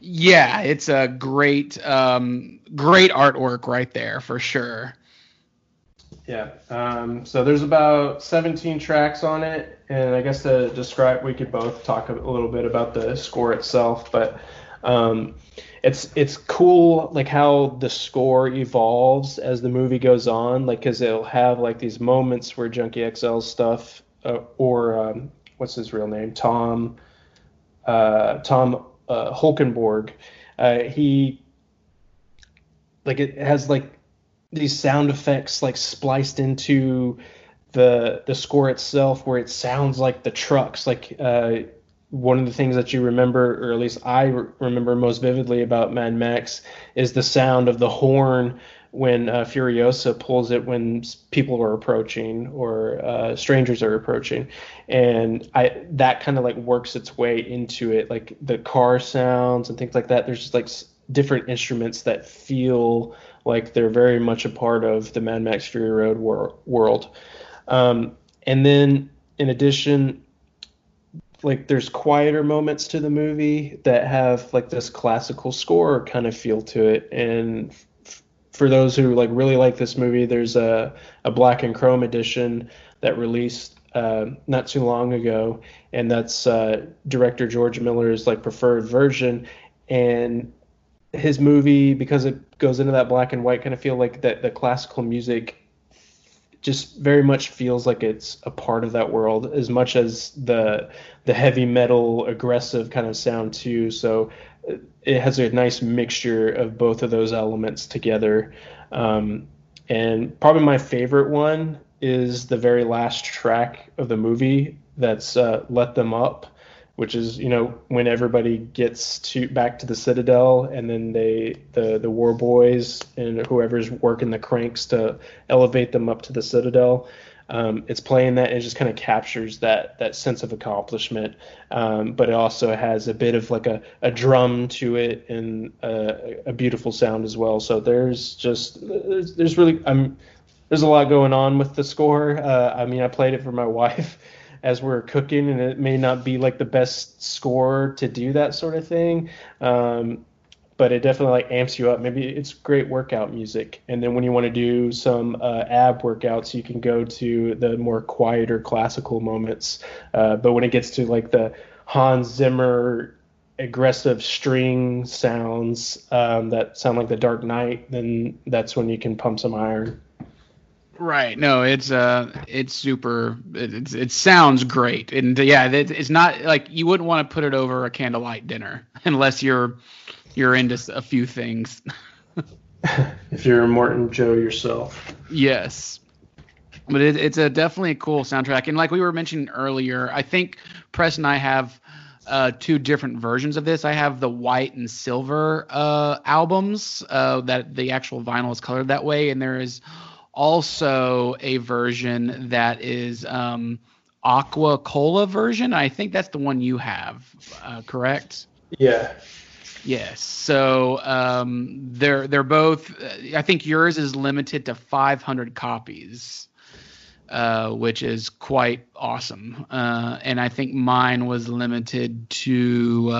Yeah, it's a great um, great artwork right there for sure. Yeah. Um, so there's about 17 tracks on it, and I guess to describe, we could both talk a little bit about the score itself, but um, it's it's cool like how the score evolves as the movie goes on like because it'll have like these moments where junkie xl stuff uh, or um, what's his real name? Tom uh, tom uh, holkenborg uh, he like it has like these sound effects like spliced into the the score itself where it sounds like the trucks like uh, one of the things that you remember, or at least I re- remember most vividly about Mad Max, is the sound of the horn when uh, Furiosa pulls it when people are approaching or uh, strangers are approaching, and I that kind of like works its way into it, like the car sounds and things like that. There's just like s- different instruments that feel like they're very much a part of the Mad Max Fury Road wor- world. Um, and then in addition, like there's quieter moments to the movie that have like this classical score kind of feel to it. And f- for those who like really like this movie there's a, a black and chrome edition that released uh, not too long ago. And that's uh, director george miller's like preferred version. And his movie because it goes into that black and white kind of feel like that the classical music just very much feels like it's a part of that world as much as the the heavy metal aggressive kind of sound too. So it has a nice mixture of both of those elements together. Um, and probably my favorite one is the very last track of the movie that's uh, let them up which is you know when everybody gets to back to the citadel and then they the the war boys and whoever's working the cranks to elevate them up to the citadel um, it's playing that and it just kind of captures that that sense of accomplishment. Um, but it also has a bit of like a, a drum to it and a, a beautiful sound as well. So there's just there's, there's really i'm there's a lot going on with the score. Uh, i mean i played it for my wife as we're cooking, and it may not be like the best score to do that sort of thing. Um, but it definitely like amps you up. Maybe it's great workout music, and then when you want to do some uh, ab workouts, you can go to the more quieter classical moments. Uh, but when it gets to like the Hans Zimmer aggressive string sounds um, that sound like the Dark Knight, then that's when you can pump some iron. Right. No, it's uh, it's super. It, it's it sounds great, and uh, yeah, it, it's not like you wouldn't want to put it over a candlelight dinner unless you're you're into a few things. If you're a Morton Joe yourself. Yes. But it, it's a definitely a cool soundtrack, and like we were mentioning earlier, I think Press and I have uh, two different versions of this. I have the white and silver uh, albums uh, that the actual vinyl is colored that way, and there is also a version that is um, aqua cola version. I think that's the one you have, uh, correct? Yeah. Yes. So um, they're they're both. uh, I think yours is limited to 500 copies, uh, which is quite awesome. Uh, and I think mine was limited to.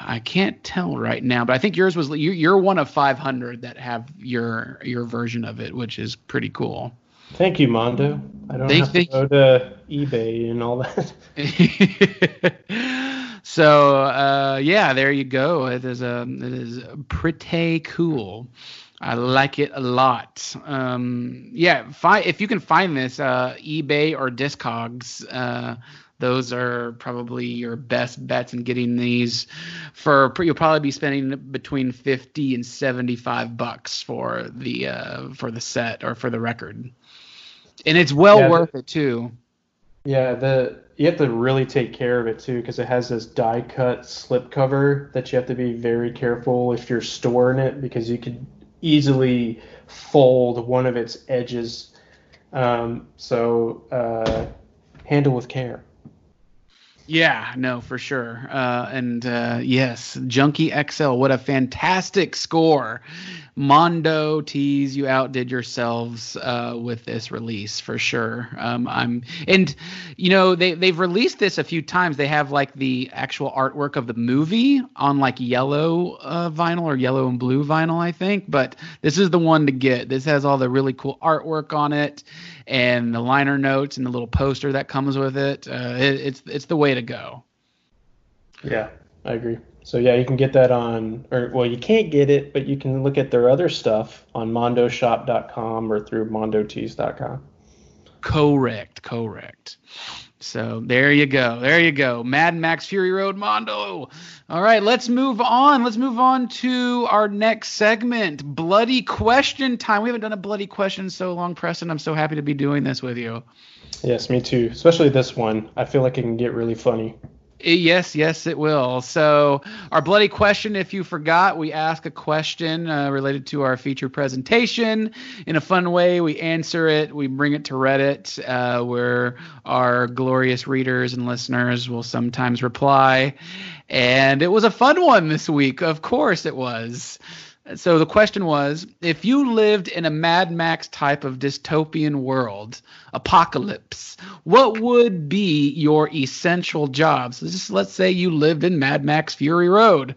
I can't tell right now, but I think yours was you- you're one of 500 that have your your version of it, which is pretty cool. Thank you, Mondo. I don't Thank- have to go to eBay and all that. so uh, yeah, there you go. It is a it is pretty cool. I like it a lot. Um, yeah, fi- if you can find this, uh, eBay or Discogs, uh, those are probably your best bets in getting these. For you'll probably be spending between fifty and seventy-five bucks for the uh, for the set or for the record, and it's well Yeah, worth it too. Yeah, the you have to really take care of it too because it has this die cut slip cover that you have to be very careful if you're storing it because you could easily fold one of its edges. Um, so uh, handle with care. Yeah, no, for sure. Uh, and uh, yes, Junkie XL, what a fantastic score. Mondo Tees, you outdid yourselves uh, with this release for sure. Um, I'm and you know they they've released this a few times. They have like the actual artwork of the movie on like yellow uh, vinyl or yellow and blue vinyl, I think. But this is the one to get. This has all the really cool artwork on it and the liner notes and the little poster that comes with it. Uh, it it's it's the way to go. Yeah, I agree. So yeah, you can get that on, or well, you can't get it, but you can look at their other stuff on mondoshop.com or through mondotees.com. Correct, correct. So there you go. There you go. Mad Max Fury Road Mondo. All right, let's move on. Let's move on to our next segment, Bloody Question Time. We haven't done a bloody question so long, Preston. I'm so happy to be doing this with you. Yes, me too. Especially this one. I feel like it can get really funny. Yes, yes, it will. So, our bloody question, if you forgot, we ask a question uh, related to our feature presentation. In a fun way, we answer it, we bring it to Reddit, uh, where our glorious readers and listeners will sometimes reply. And it was a fun one this week. Of course, it was. So the question was if you lived in a Mad Max type of dystopian world, apocalypse, what would be your essential jobs? So just let's say you lived in Mad Max Fury Road,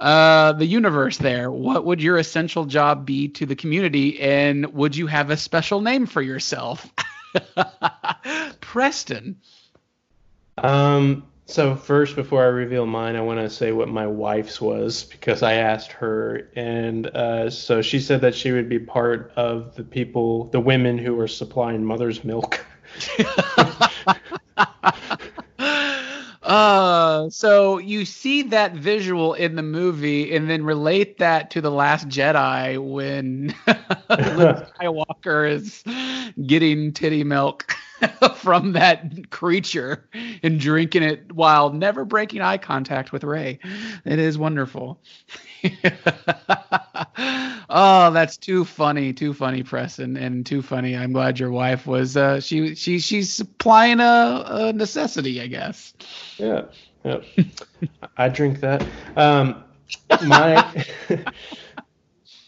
uh, the universe there. What would your essential job be to the community? And would you have a special name for yourself? Preston. Um, so first, before I reveal mine, I want to say what my wife's was because I asked her, and uh, so she said that she would be part of the people, the women who were supplying mother's milk. uh, so you see that visual in the movie, and then relate that to the Last Jedi when Luke Skywalker is getting titty milk. from that creature and drinking it while never breaking eye contact with Rey. It is wonderful. oh, that's too funny, too funny, Preston, and too funny. I'm glad your wife was uh, she she she's supplying a, a necessity, I guess. Yeah, yeah. I drink that. Um, my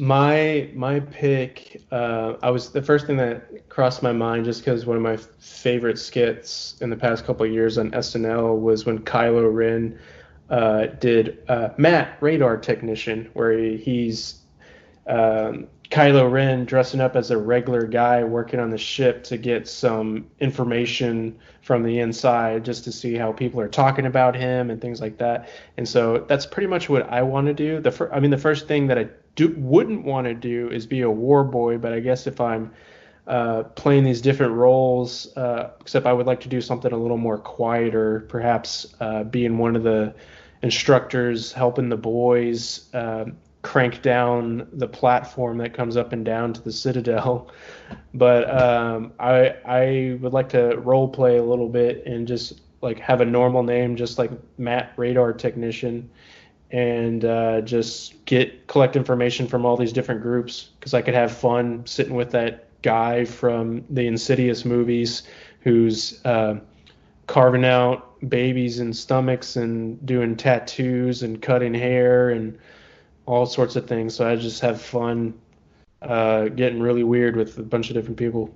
my my pick, uh, I was the first thing that crossed my mind just because one of my favorite skits in the past couple years on SNL was when Kylo Ren uh, did uh, Matt Radar Technician, where he, he's um, Kylo Ren dressing up as a regular guy working on the ship to get some information from the inside just to see how people are talking about him and things like that. And so that's pretty much what I want to do. The fir- I mean, the first thing that I do, wouldn't want to do is be a war boy, but I guess if I'm uh, playing these different roles, uh, except I would like to do something a little more quieter, perhaps uh, being one of the instructors helping the boys um, crank down the platform that comes up and down to the citadel. But um, I I would like to role play a little bit and just like have a normal name, just like Matt Radar Technician, and uh, just get collect information from all these different groups because I could have fun sitting with that guy from the Insidious movies who's uh, carving out babies and stomachs and doing tattoos and cutting hair and all sorts of things. So I just have fun uh, getting really weird with a bunch of different people.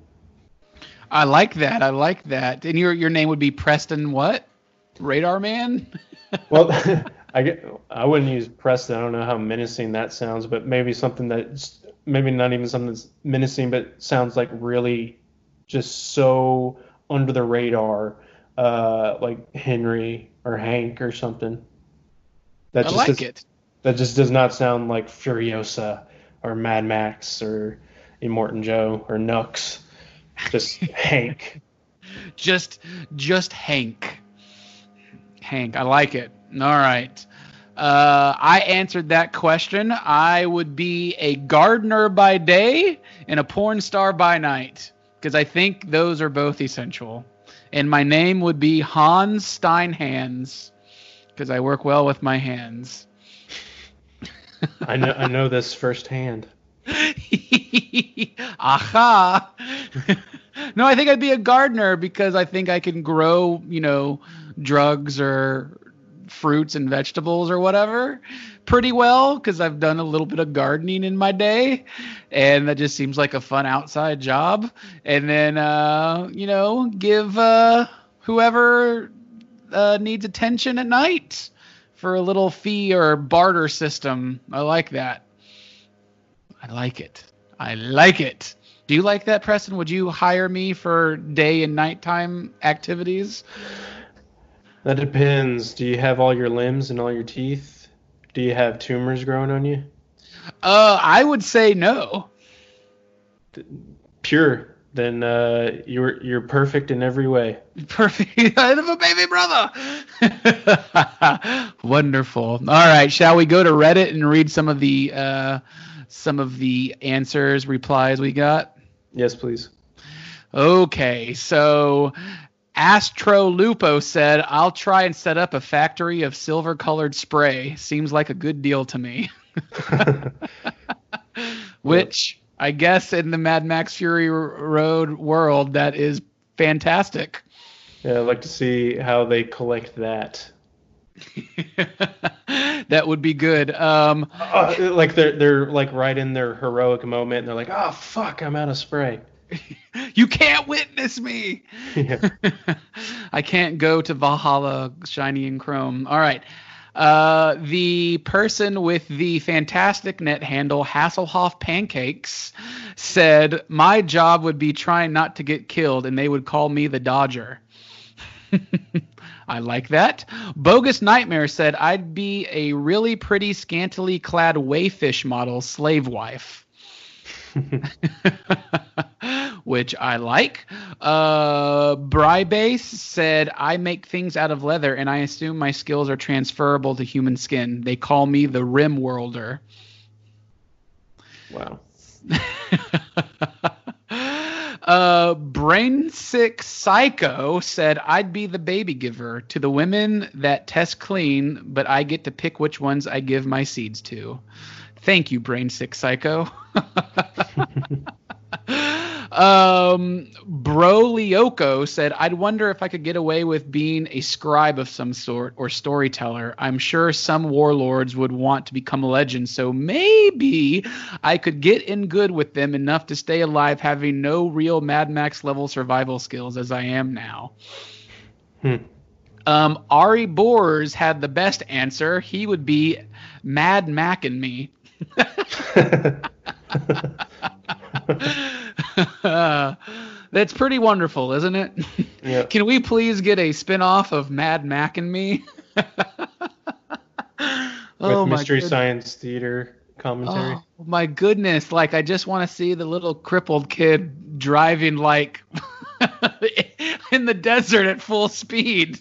I like that. I like that. And your your name would be Preston what? Radar Man? well, I get, I wouldn't use Preston. I don't know how menacing that sounds, but maybe something that's maybe not even something that's menacing, but sounds like really just so under the radar, uh, like Henry or Hank or something. That I just like does, it. That just does not sound like Furiosa or Mad Max or Immortan Joe or Nux. Just Hank. Just just Hank. Hank. I like it. All right. Uh, I answered that question. I would be a gardener by day and a porn star by night because I think those are both essential. And my name would be Hans Steinhands because I work well with my hands. I know I know this firsthand. Aha. no, I think I'd be a gardener because I think I can grow, you know, drugs or fruits and vegetables or whatever pretty well because I've done a little bit of gardening in my day, and that just seems like a fun outside job. And then, uh, you know, give uh, whoever uh, needs attention at night for a little fee or barter system. I like that. I like it. I like it. Do you like that, Preston? Would you hire me for day and nighttime activities? That depends. Do you have all your limbs and all your teeth? Do you have tumors growing on you? Uh, I would say no. Pure. Then uh, you're you're perfect in every way. Perfect. I have a baby brother. Wonderful. All right, shall we go to Reddit and read some of the uh, some of the answers, replies we got? Yes, please. Okay, so Astro Lupo said, "I'll try and set up a factory of silver-colored spray. Seems like a good deal to me." Which I guess in the Mad Max Fury Road world, that is fantastic. Yeah, I'd like to see how they collect that. that would be good. Um, Uh, like they're they're like right in their heroic moment, and they're like, "Oh fuck, I'm out of spray." you can't witness me. Yeah. I can't go to Valhalla shiny and chrome. All right. Uh, the person with the fantastic net handle Hasselhoff Pancakes said, My job would be trying not to get killed, and they would call me the Dodger. I like that. Bogus Nightmare said, I'd be a really pretty scantily clad wayfish model slave wife. Which I like. Uh, Brybase said, I make things out of leather and I assume my skills are transferable to human skin. They call me the rim worlder. Wow. uh, Brain Sick Psycho said, I'd be the baby giver to the women that test clean, but I get to pick which ones I give my seeds to. Thank you, Brain Sick Psycho. um, Bro Lioko said, I'd wonder if I could get away with being a scribe of some sort or storyteller. I'm sure some warlords would want to become legends, so maybe I could get in good with them enough to stay alive having no real Mad Max level survival skills as I am now. Hmm. Um, Ari Boers had the best answer. He would be Mad Mac and me. That's pretty wonderful, isn't it? Yeah. Can we please get a spin-off of Mad Mac and me? With my Mystery. Science Theater commentary. Oh my goodness! Like I just want to see the little crippled kid driving like in the desert at full speed.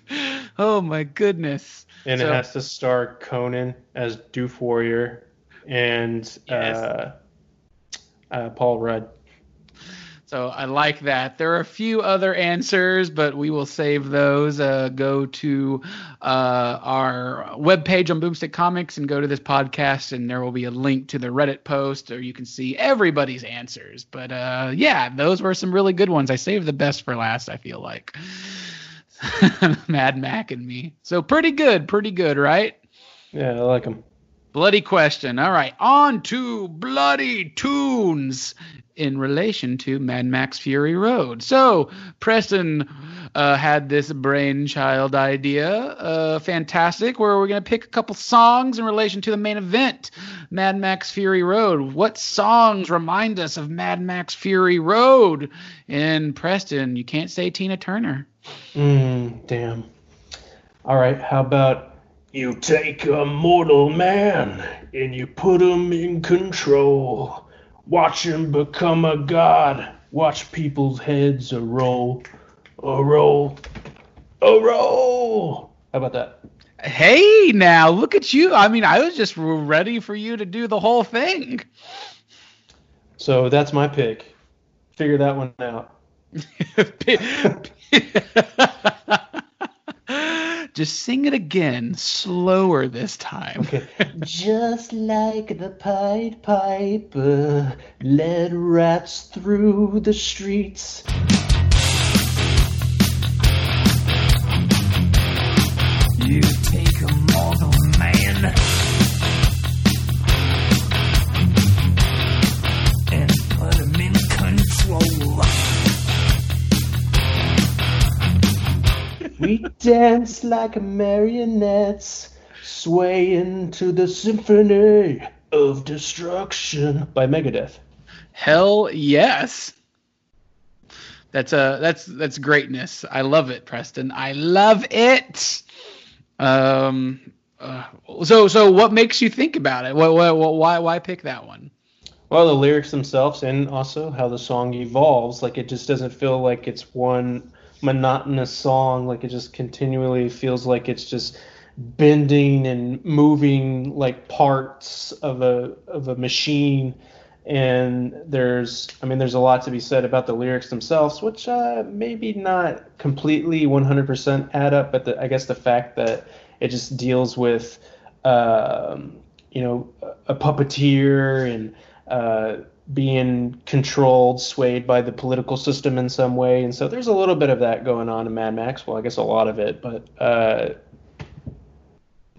Oh my goodness! And So- it has to star Conan as Doof Warrior and Yes. uh, uh, Paul Rudd. So I like that. There are a few other answers, but we will save those. Uh, go to uh, our webpage on Boomstick Comics and go to this podcast, and there will be a link to the Reddit post, or you can see everybody's answers. But uh, yeah, those were some really good ones. I saved the best for last. I feel like Mad Mac and me. So pretty good, pretty good, right? Yeah, I like him. Bloody question. All right, on to bloody tunes in relation to Mad Max Fury Road. So Preston uh, had this brainchild idea, uh, fantastic, where we're gonna pick a couple songs in relation to the main event, Mad Max Fury Road. What songs remind us of Mad Max Fury Road? And Preston, you can't say Tina Turner. Mm, damn. All right, how about you take a mortal man and you put him in control. Watch him become a god. Watch people's heads a roll, a roll, a roll. How about that? Hey, now look at you. I mean, I was just ready for you to do the whole thing. So that's my pick. Figure that one out. Just sing it again, slower this time. Okay. Just like the Pied Piper led rats through the streets. We dance like marionettes, swaying to the symphony of destruction by Megadeth. Hell yes. That's uh that's that's greatness. I love it, Preston. I love it. Um. Uh, so so what makes you think about it? What, what, what why why pick that one? Well, the lyrics themselves, and also how the song evolves. Like it just doesn't feel like it's one monotonous song. Like it just continually feels like it's just bending and moving like parts of a of a machine. And there's, I mean, there's a lot to be said about the lyrics themselves, which uh, maybe not completely 100% add up, but the, I guess the fact that it just deals with, um, you know, a puppeteer and uh, being controlled, swayed by the political system in some way, and so there's a little bit of that going on in Mad Max. Well, I guess a lot of it, but uh,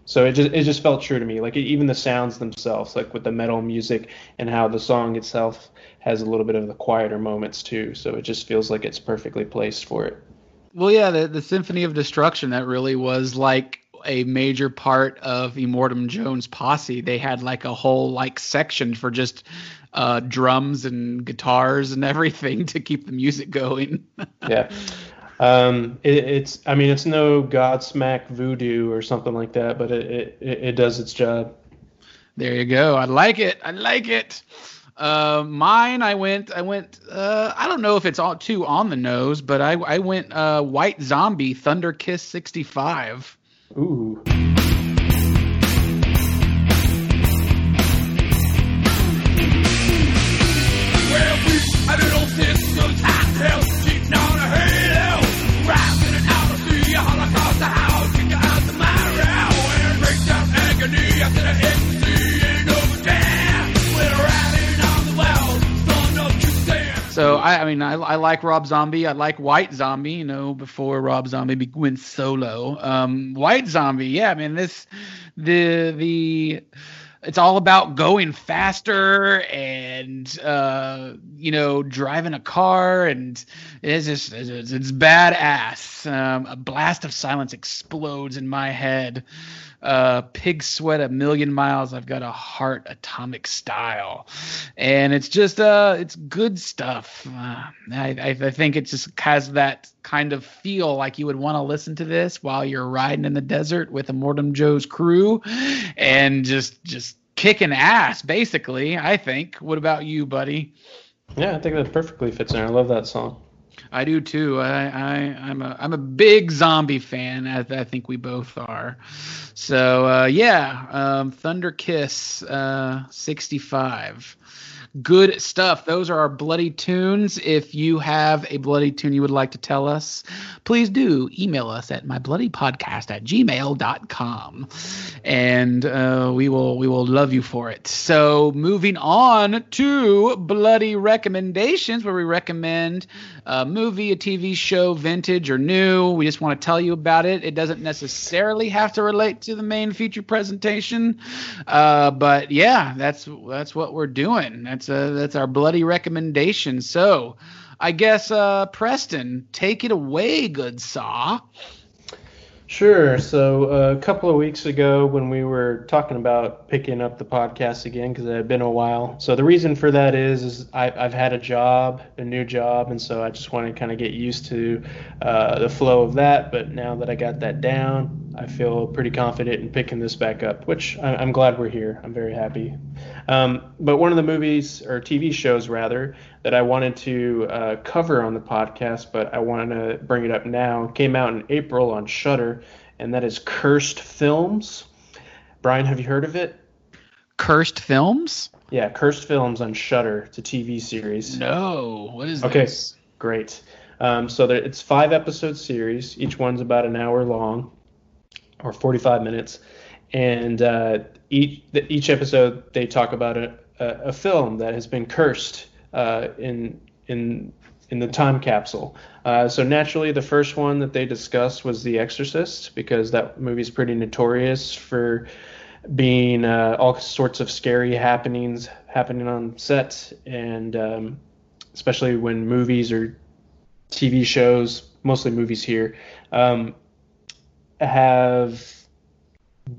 so it just it just felt true to me. Like even the sounds themselves, like with the metal music and how the song itself has a little bit of the quieter moments too. So it just feels like it's perfectly placed for it. Well, yeah, the, the Symphony of Destruction that really was like a major part of Immortan Joe's posse. They had like a whole like section for just uh, drums and guitars and everything to keep the music going. yeah. Um, it, it's, I mean, it's no Godsmack voodoo or something like that, but it, it, it does its job. There you go. I like it. I like it. Uh, mine, I went, I went. Uh, I don't know if it's all too on the nose, but I, I went uh, White Zombie Thunder Kiss 65. Ooh. So I, I mean, I, I like Rob Zombie. I like White Zombie. You know, before Rob Zombie went solo. Um, White Zombie, yeah, man. This the the it's all about going faster and uh, you know driving a car and it's just it's, it's badass. Um, a blast of silence explodes in my head. Uh, pig sweat a million miles. I've got a heart atomic style, and it's just uh, it's good stuff. Uh, I, I think it just has that kind of feel like you would want to listen to this while you're riding in the desert with Immortan Joe's crew, and just just kicking ass basically. I think. What about you, buddy? Yeah, I think that perfectly fits in. I love that song. I do too. I, I I'm a I'm a big zombie fan. I, I think we both are. So uh, yeah, um, Thunder Kiss uh, 65. Good stuff. Those are our bloody tunes. If you have a bloody tune you would like to tell us, please do email us at mybloodypodcast at gmail.com. And uh, we will we will love you for it. So moving on to bloody recommendations where we recommend a movie, a TV show, vintage or new. We just want to tell you about it. It doesn't necessarily have to relate to the main feature presentation. Uh, but yeah, that's that's what we're doing. That's uh, that's our bloody recommendation. So, I guess uh, Preston, take it away, good saw. Sure. So uh, a couple of weeks ago, when we were talking about picking up the podcast again, because it had been a while. So the reason for that is, is I, I've had a job, a new job, and so I just want to kind of get used to uh, the flow of that. But now that I got that down, I feel pretty confident in picking this back up, which I, I'm glad we're here. I'm very happy. Um, but one of the movies or TV shows rather that I wanted to uh, cover on the podcast, but I wanted to bring it up now, came out in April on Shudder, and that is Cursed Films. Brian, have you heard of it? Cursed Films? Yeah, Cursed Films on Shudder. It's a TV series. No. What is Okay, this? great. Um, so there, it's five episode series. Each one's about an hour long, or 45 minutes, and uh, each each episode they talk about a, a, a film that has been cursed uh, in in in the time capsule. Uh, so naturally, the first one that they discussed was The Exorcist because that movie's pretty notorious for being uh, all sorts of scary happenings happening on set, and um, especially when movies or TV shows, mostly movies here, um, have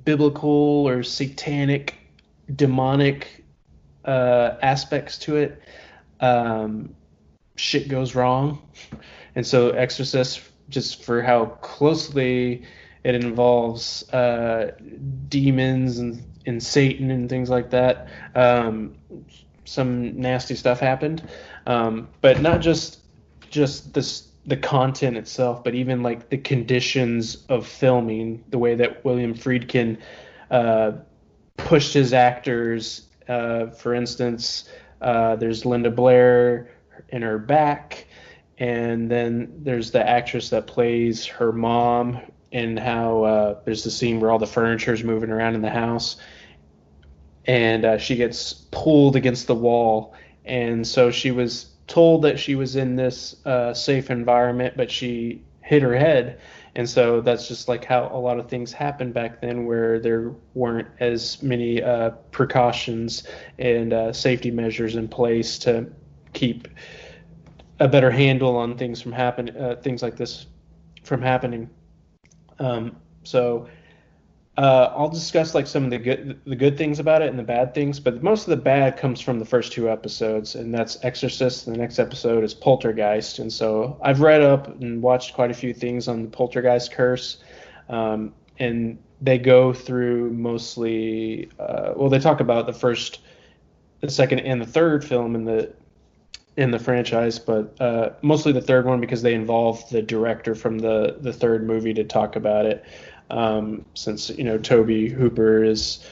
biblical or satanic, demonic uh, aspects to it. Um, shit goes wrong, and so Exorcist just for how closely it involves uh, demons and, and Satan and things like that. Um, some nasty stuff happened, um, but not just just this the content itself, but even like the conditions of filming, the way that William Friedkin uh, pushed his actors. Uh, for instance, uh, there's Linda Blair in her back, and then there's the actress that plays her mom, and how uh, there's the scene where all the furniture is moving around in the house, and uh, she gets pulled against the wall, and so she was told that she was in this uh, safe environment, but she hit her head. And so that's just like how a lot of things happened back then, where there weren't as many uh, precautions and uh, safety measures in place to keep a better handle on things from happen, uh, things like this from happening. Um, so uh, I'll discuss like some of the good the good things about it and the bad things, but most of the bad comes from the first two episodes, and that's Exorcist. And the next episode is Poltergeist, and so I've read up and watched quite a few things on the Poltergeist curse, um, and they go through mostly. Uh, well, they talk about the first, the second, and the third film in the in the franchise, but uh, mostly the third one because they involve the director from the the third movie to talk about it um, since you know Tobe Hooper is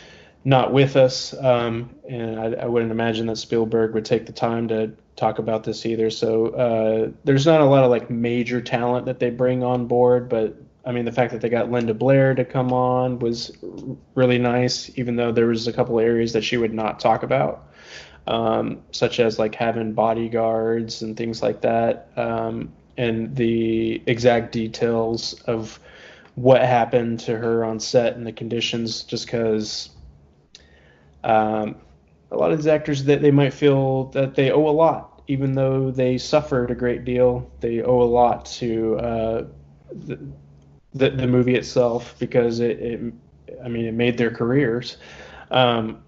not with us, um, and I, I, wouldn't imagine that Spielberg would take the time to talk about this either. So uh, there's not a lot of like major talent that they bring on board, but I mean the fact that they got Linda Blair to come on was really nice, even though there was a couple areas that she would not talk about. Um, such as like having bodyguards and things like that, um, and the exact details of what happened to her on set and the conditions, just because um, a lot of these actors that they might feel that they owe a lot, even though they suffered a great deal. They owe a lot to uh, the, the, the movie itself because it, it, I mean, it made their careers. Um,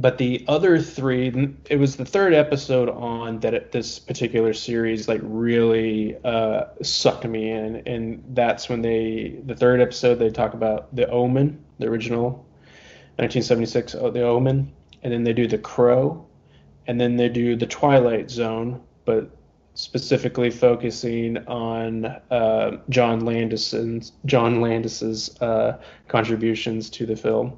but the other three it was the third episode on that it, this particular series like really uh, sucked me in. And that's when they the third episode they talk about the omen the original 1976 oh, the omen. And then they do the crow. And then they do the twilight zone but specifically focusing on uh, john landis's john landis's uh, contributions to the film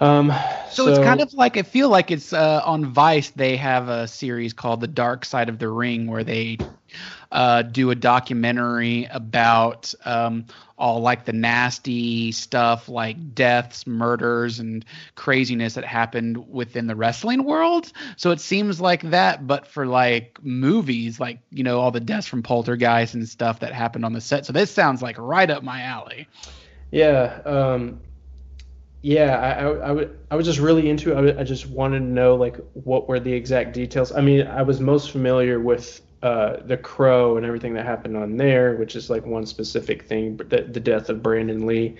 um, so, so, it's kind of like I feel like it's uh, on Vice. They have a series called The Dark Side of the Ring, where they uh, do a documentary about um, all like the nasty stuff, like deaths, murders, and craziness that happened within the wrestling world. So it seems like that, but for like movies, like you know all the deaths from Poltergeist and stuff that happened on the set. So this sounds like right up my alley. Yeah. Um yeah, I, I, I, was just really into it. I, I, just wanted to know like what were the exact details. I mean, I was most familiar with uh, the Crow and everything that happened on there, which is like one specific thing, the, the death of Brandon Lee.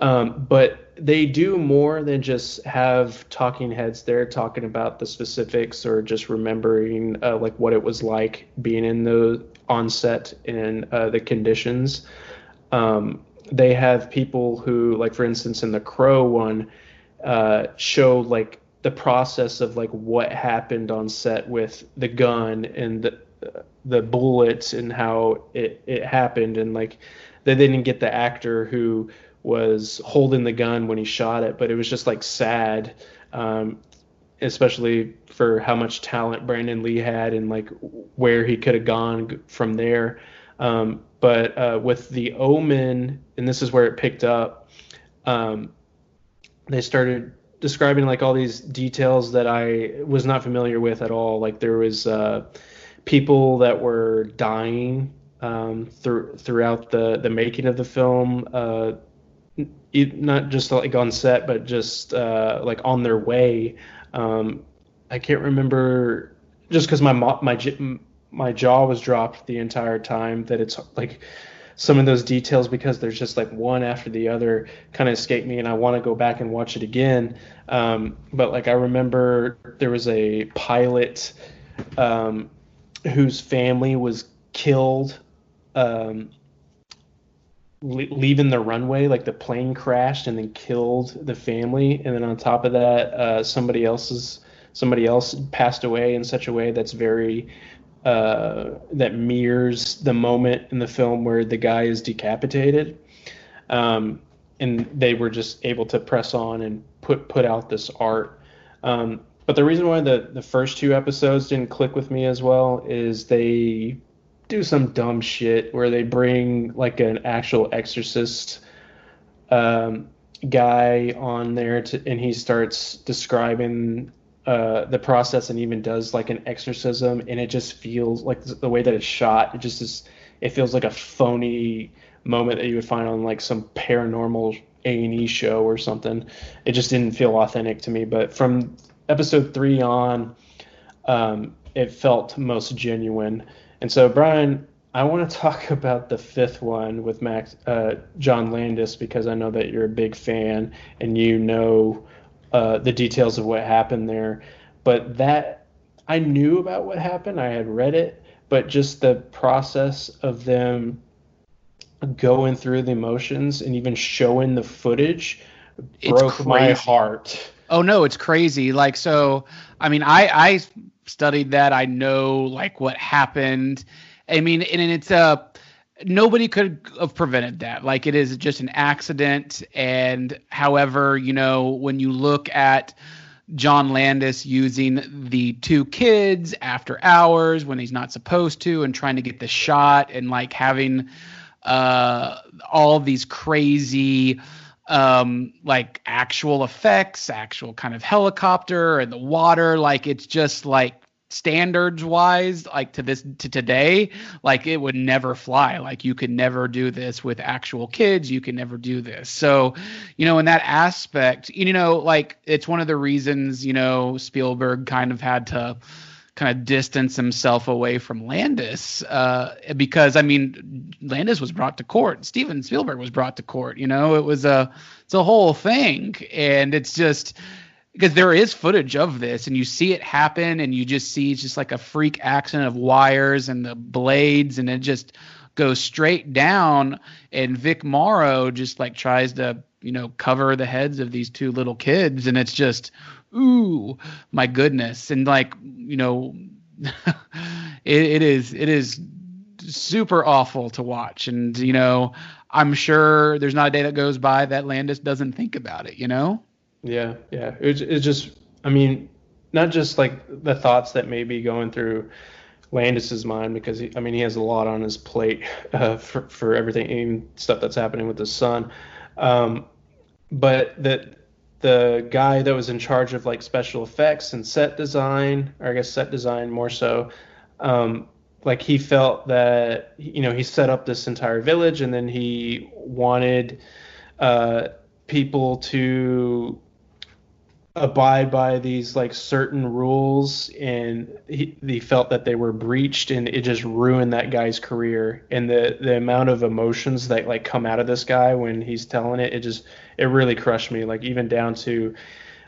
Um, but they do more than just have talking heads there talking about the specifics or just remembering uh, like what it was like being in the on set and uh, the conditions. Um, they have people who, like for instance, in the Crow one, uh, show like the process of like what happened on set with the gun and the the bullets and how it it happened and like they didn't get the actor who was holding the gun when he shot it, but it was just like sad, um, especially for how much talent Brandon Lee had and like where he could have gone from there. Um, but uh, with the Omen, and this is where it picked up, um, they started describing like all these details that I was not familiar with at all. Like there was uh, people that were dying um, through throughout the the making of the film. Uh, not just like on set, but just uh, like on their way. Um, I can't remember just because my my my jaw was dropped the entire time that it's like some of those details because there's just like one after the other kind of escape me and I want to go back and watch it again. Um, but like I remember there was a pilot um, whose family was killed um, le- leaving the runway like the plane crashed and then killed the family and then on top of that uh, somebody else's somebody else passed away in such a way that's very uh, that mirrors the moment in the film where the guy is decapitated. Um, and they were just able to press on and put put out this art. Um, but the reason why the, the first two episodes didn't click with me as well is they do some dumb shit where they bring like an actual exorcist um, guy on there to, and he starts describing uh, the process and even does like an exorcism and it just feels like the way that it's shot it just is it feels like a phony moment that you would find on like some paranormal a&e show or something. It just didn't feel authentic to me but from episode three on um, it felt most genuine. And so, Brian, I want to talk about the fifth one with Max uh, John Landis because I know that you're a big fan and you know uh, the details of what happened there. But that I knew about what happened. I had read it, but just the process of them going through the emotions and even showing the footage broke my heart. Oh no, it's crazy. Like so, I mean, I I studied that. I know like what happened. I mean, and it's a nobody could have prevented that. Like it is just an accident. And however, you know, when you look at John Landis using the two kids after hours when he's not supposed to and trying to get the shot and like having uh all these crazy um like actual effects actual kind of helicopter and the water like it's just like standards wise like to this to today like it would never fly like you could never do this with actual kids you can never do this so you know in that aspect you know like it's one of the reasons you know Spielberg kind of had to kind of distance himself away from Landis uh, because I mean Landis was brought to court. Steven Spielberg was brought to court. You know, it was a it's a whole thing, and it's just because there is footage of this and you see it happen and you just see it's just like a freak accident of wires and the blades and it just goes straight down and Vic Morrow just like tries to you know cover the heads of these two little kids and it's just ooh, my goodness. And like, you know, it, it is it is super awful to watch. And, you know, I'm sure there's not a day that goes by that Landis doesn't think about it, you know? Yeah, yeah. It's it's just I mean, not just like the thoughts that may be going through Landis's mind because he, I mean he has a lot on his plate uh, for for everything and stuff that's happening with his son, um, but that the guy that was in charge of like special effects and set design, or I guess set design more so, um, like he felt that you know he set up this entire village and then he wanted uh, people to abide by these like certain rules and he, he felt that they were breached and it just ruined that guy's career. And the the amount of emotions that like come out of this guy when he's telling it it just it really crushed me like even down to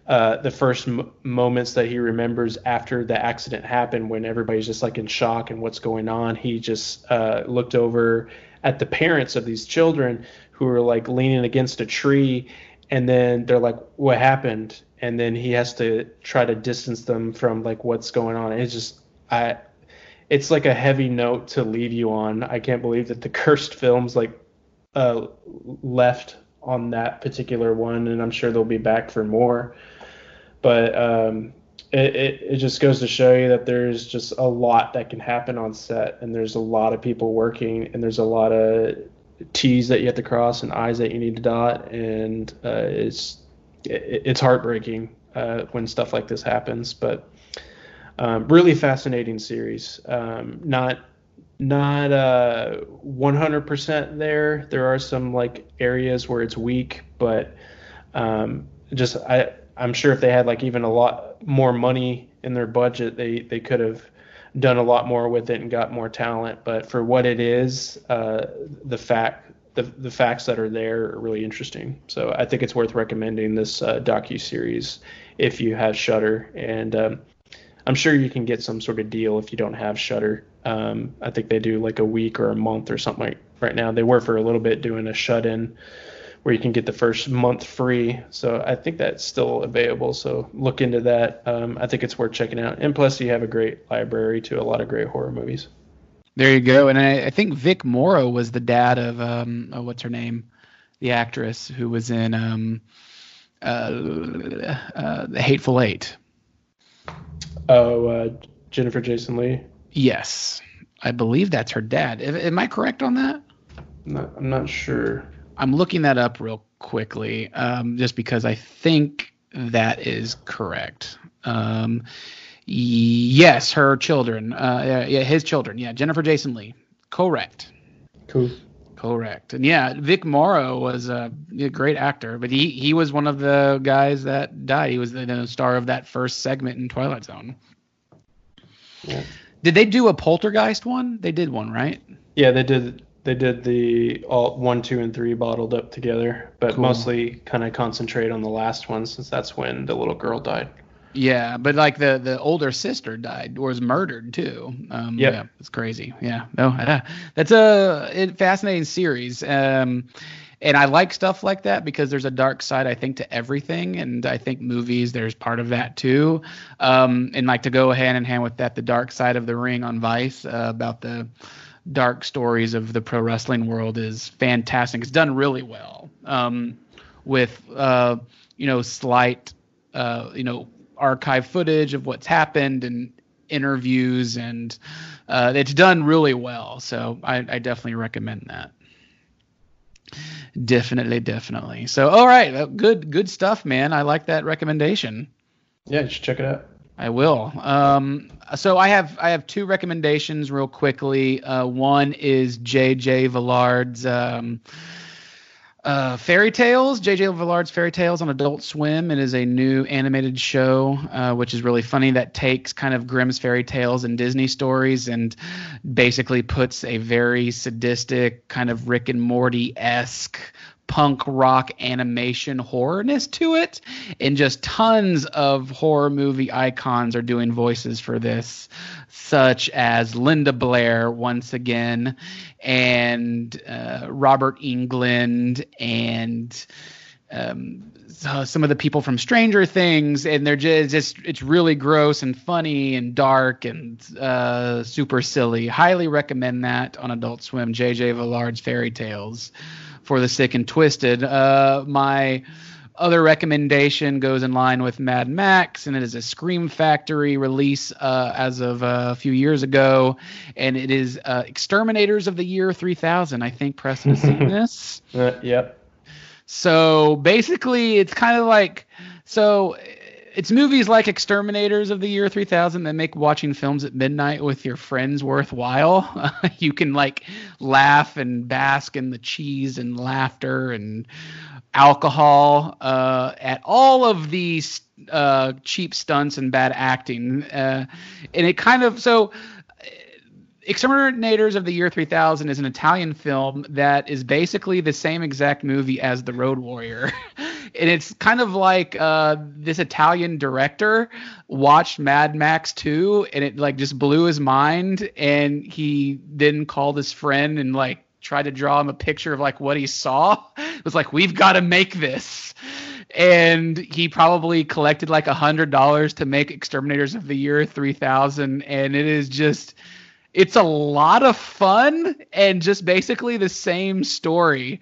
uh, the first m- moments that he remembers after the accident happened when everybody's just like in shock and what's going on. He just uh, looked over at the parents of these children who are like leaning against a tree and then they're like what happened and then he has to try to distance them from like what's going on. It's just I it's like a heavy note to leave you on. I can't believe that the cursed films like uh left on that particular one and I'm sure they'll be back for more. But um it, it, it just goes to show you that there's just a lot that can happen on set and there's a lot of people working and there's a lot of T's that you have to cross and I's that you need to dot and uh, it's it's heartbreaking uh, when stuff like this happens. But um, really fascinating series. Um, not not uh, 100% there. There are some like areas where it's weak, but um, just I I'm sure if they had like even a lot more money in their budget, they they could have done a lot more with it and got more talent. But for what it is, uh, the fact the the facts that are there are really interesting. So I think it's worth recommending this uh, docu series if you have Shudder, And um, I'm sure you can get some sort of deal if you don't have Shudder. Um, I think they do like a week or a month or something like right now. They were for a little bit doing a shut in where you can get the first month free. So I think that's still available. So look into that. Um, I think it's worth checking out. And plus, you have a great library to a lot of great horror movies. There you go. And I, I think Vic Morrow was the dad of um, oh, what's her name, the actress who was in um, uh, uh, the Hateful Eight. Oh, uh, Jennifer Jason Lee. Yes, I believe that's her dad. Am- Am I correct on that? I'm not, I'm not sure. I'm looking that up real quickly, um, just because I think that is correct. Um, yes, her children. Uh, yeah, yeah, his children. Yeah, Jennifer Jason Lee. Correct. Cool. Correct. And yeah, Vic Morrow was a, a great actor, but he he was one of the guys that died. He was the, the star of that first segment in Twilight Zone. Yeah. Did they do a Poltergeist one? They did one, right? Yeah, they did. They did the all one, two, and three bottled up together, but Cool. mostly kind of concentrate on the last one since that's when the little girl died. Yeah, but like the the older sister died or was murdered too. Um, Yep. Yeah, it's crazy. Yeah, no, uh, that's a fascinating series. Um, and I like stuff like that because there's a dark side I think to everything, and I think movies there's part of that too. Um, and like to go hand in hand with that, the dark side of the ring on Vice uh, about the dark stories of the pro wrestling world is fantastic. It's done really well um, with uh, you know slight uh, you know archive footage of what's happened and interviews and uh, it's done really well. So I, I definitely recommend that. Definitely, definitely. So all right, good good stuff, man. I like that recommendation. Yeah, should check it out. I will. Um, so I have I have two recommendations real quickly. Uh, one is J.J. Villard's um, uh, Fairy Tales. J.J. Villard's Fairy Tales on Adult Swim. It is a new animated show, uh, which is really funny. That takes kind of Grimm's fairy tales and Disney stories and basically puts a very sadistic kind of Rick and Morty esque punk rock animation horrorness to it and just tons of horror movie icons are doing voices for this such as linda blair once again and uh, Robert Englund and um, so some of the people from Stranger Things, and they're just, just it's really gross and funny and dark and uh, super silly. Highly recommend that on Adult Swim. JJ Villard's Fairy Tales for the sick and twisted. Uh, my other recommendation goes in line with Mad Max, and it is a Scream Factory release uh, as of uh, a few years ago, and it is uh, Exterminators of the Year 3000. I think Preston has seen this. Uh, yep. So basically, it's kind of like so. It's movies like Exterminators of the Year 3000 that make watching films at midnight with your friends worthwhile. you can like laugh and bask in the cheese and laughter and alcohol uh, at all of these uh, cheap stunts and bad acting. Uh, and it kind of so. Exterminators of the Year 3000 is an Italian film that is basically the same exact movie as The Road Warrior. and it's kind of like uh, this Italian director watched Mad Max 2 and it like just blew his mind and he then called his friend and like tried to draw him a picture of like what he saw. It was like we've got to make this. And he probably collected like a hundred dollars to make Exterminators of the Year 3000 and it is just it's a lot of fun and just basically the same story.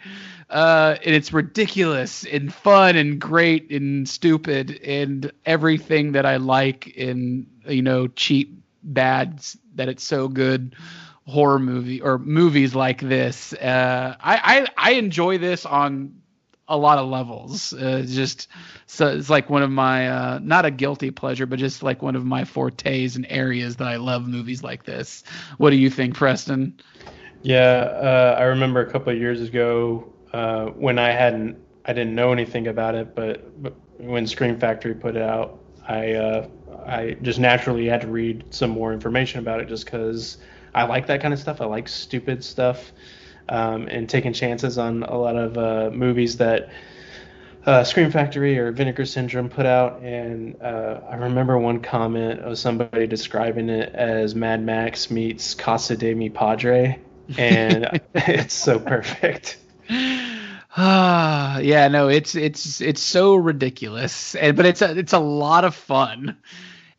Uh, and it's ridiculous and fun and great and stupid and everything that I like in you know cheap bad s- that it's so good horror movie or movies like this. Uh, I, I I enjoy this on a lot of levels. Uh, just so it's like one of my uh, not a guilty pleasure, but just like one of my fortes and areas that I love movies like this. What do you think, Preston? Yeah, uh, I remember a couple of years ago uh, when I hadn't, I didn't know anything about it, but, but when Scream Factory put it out, I, uh, I just naturally had to read some more information about it, just because I like that kind of stuff. I like stupid stuff, um, and taking chances on a lot of uh, movies that uh, Scream Factory or Vinegar Syndrome put out, and uh, I remember one comment of somebody describing it as Mad Max meets Casa de Mi Padre, and it's so perfect. Ah, yeah, no, it's it's it's so ridiculous, and but it's a it's a lot of fun,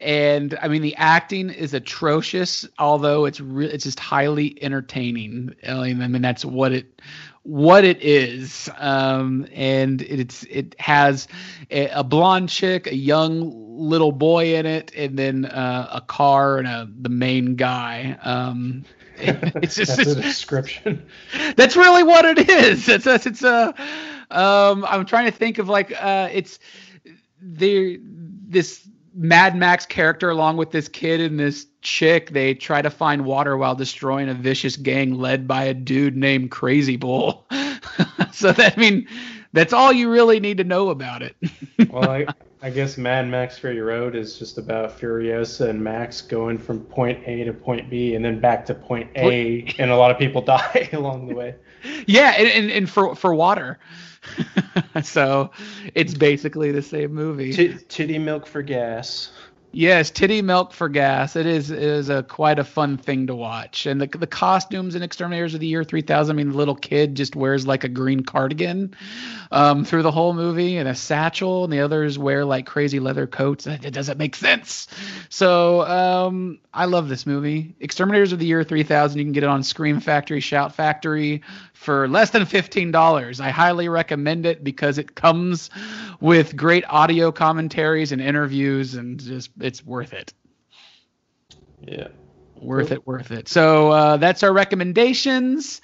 and I mean the acting is atrocious, although it's re- it's just highly entertaining. I mean, that's what it what it is, um, and it's it has a, a blonde chick, a young little boy in it, and then uh, a car and a the main guy. Um, it's just That's it's- description. that's really what it is. It's it's a um I'm trying to think of like uh it's they this Mad Max character along with this kid and this chick they try to find water while destroying a vicious gang led by a dude named Crazy Bull. so that I mean that's all you really need to know about it. Well, I, I guess Mad Max Fury Road is just about Furiosa and Max going from point A to point B and then back to point A, and a lot of people die along the way. yeah, and, and, and for for water. so it's basically the same movie. T- titty milk for gas. Yes, titty milk for gas. It is it is a quite a fun thing to watch, and the the costumes in Exterminators of the Year 3000. I mean, the little kid just wears like a green cardigan um, through the whole movie, and a satchel, and the others wear like crazy leather coats. It doesn't make sense. So um, I love this movie. Exterminators of the Year 3000. You can get it on Scream Factory, Shout Factory for less than fifteen dollars. I highly recommend it because it comes with great audio commentaries and interviews, and just it's worth it. Yeah. Worth it, worth it. So uh, that's our recommendations.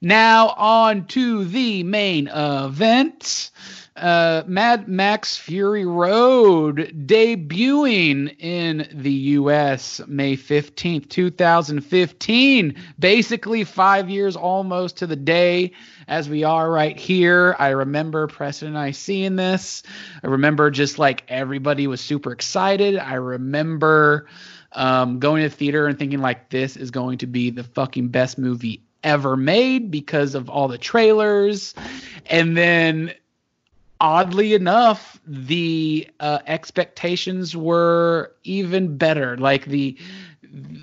Now on to the main event. Uh, Mad Max Fury Road debuting in the U.S. May 15th, 2015. Basically, five years almost to the day as we are right here. I remember Preston and I seeing this. I remember just like everybody was super excited. I remember um, going to the theater and thinking like this is going to be the fucking best movie ever made because of all the trailers and then oddly enough the uh, expectations were even better like the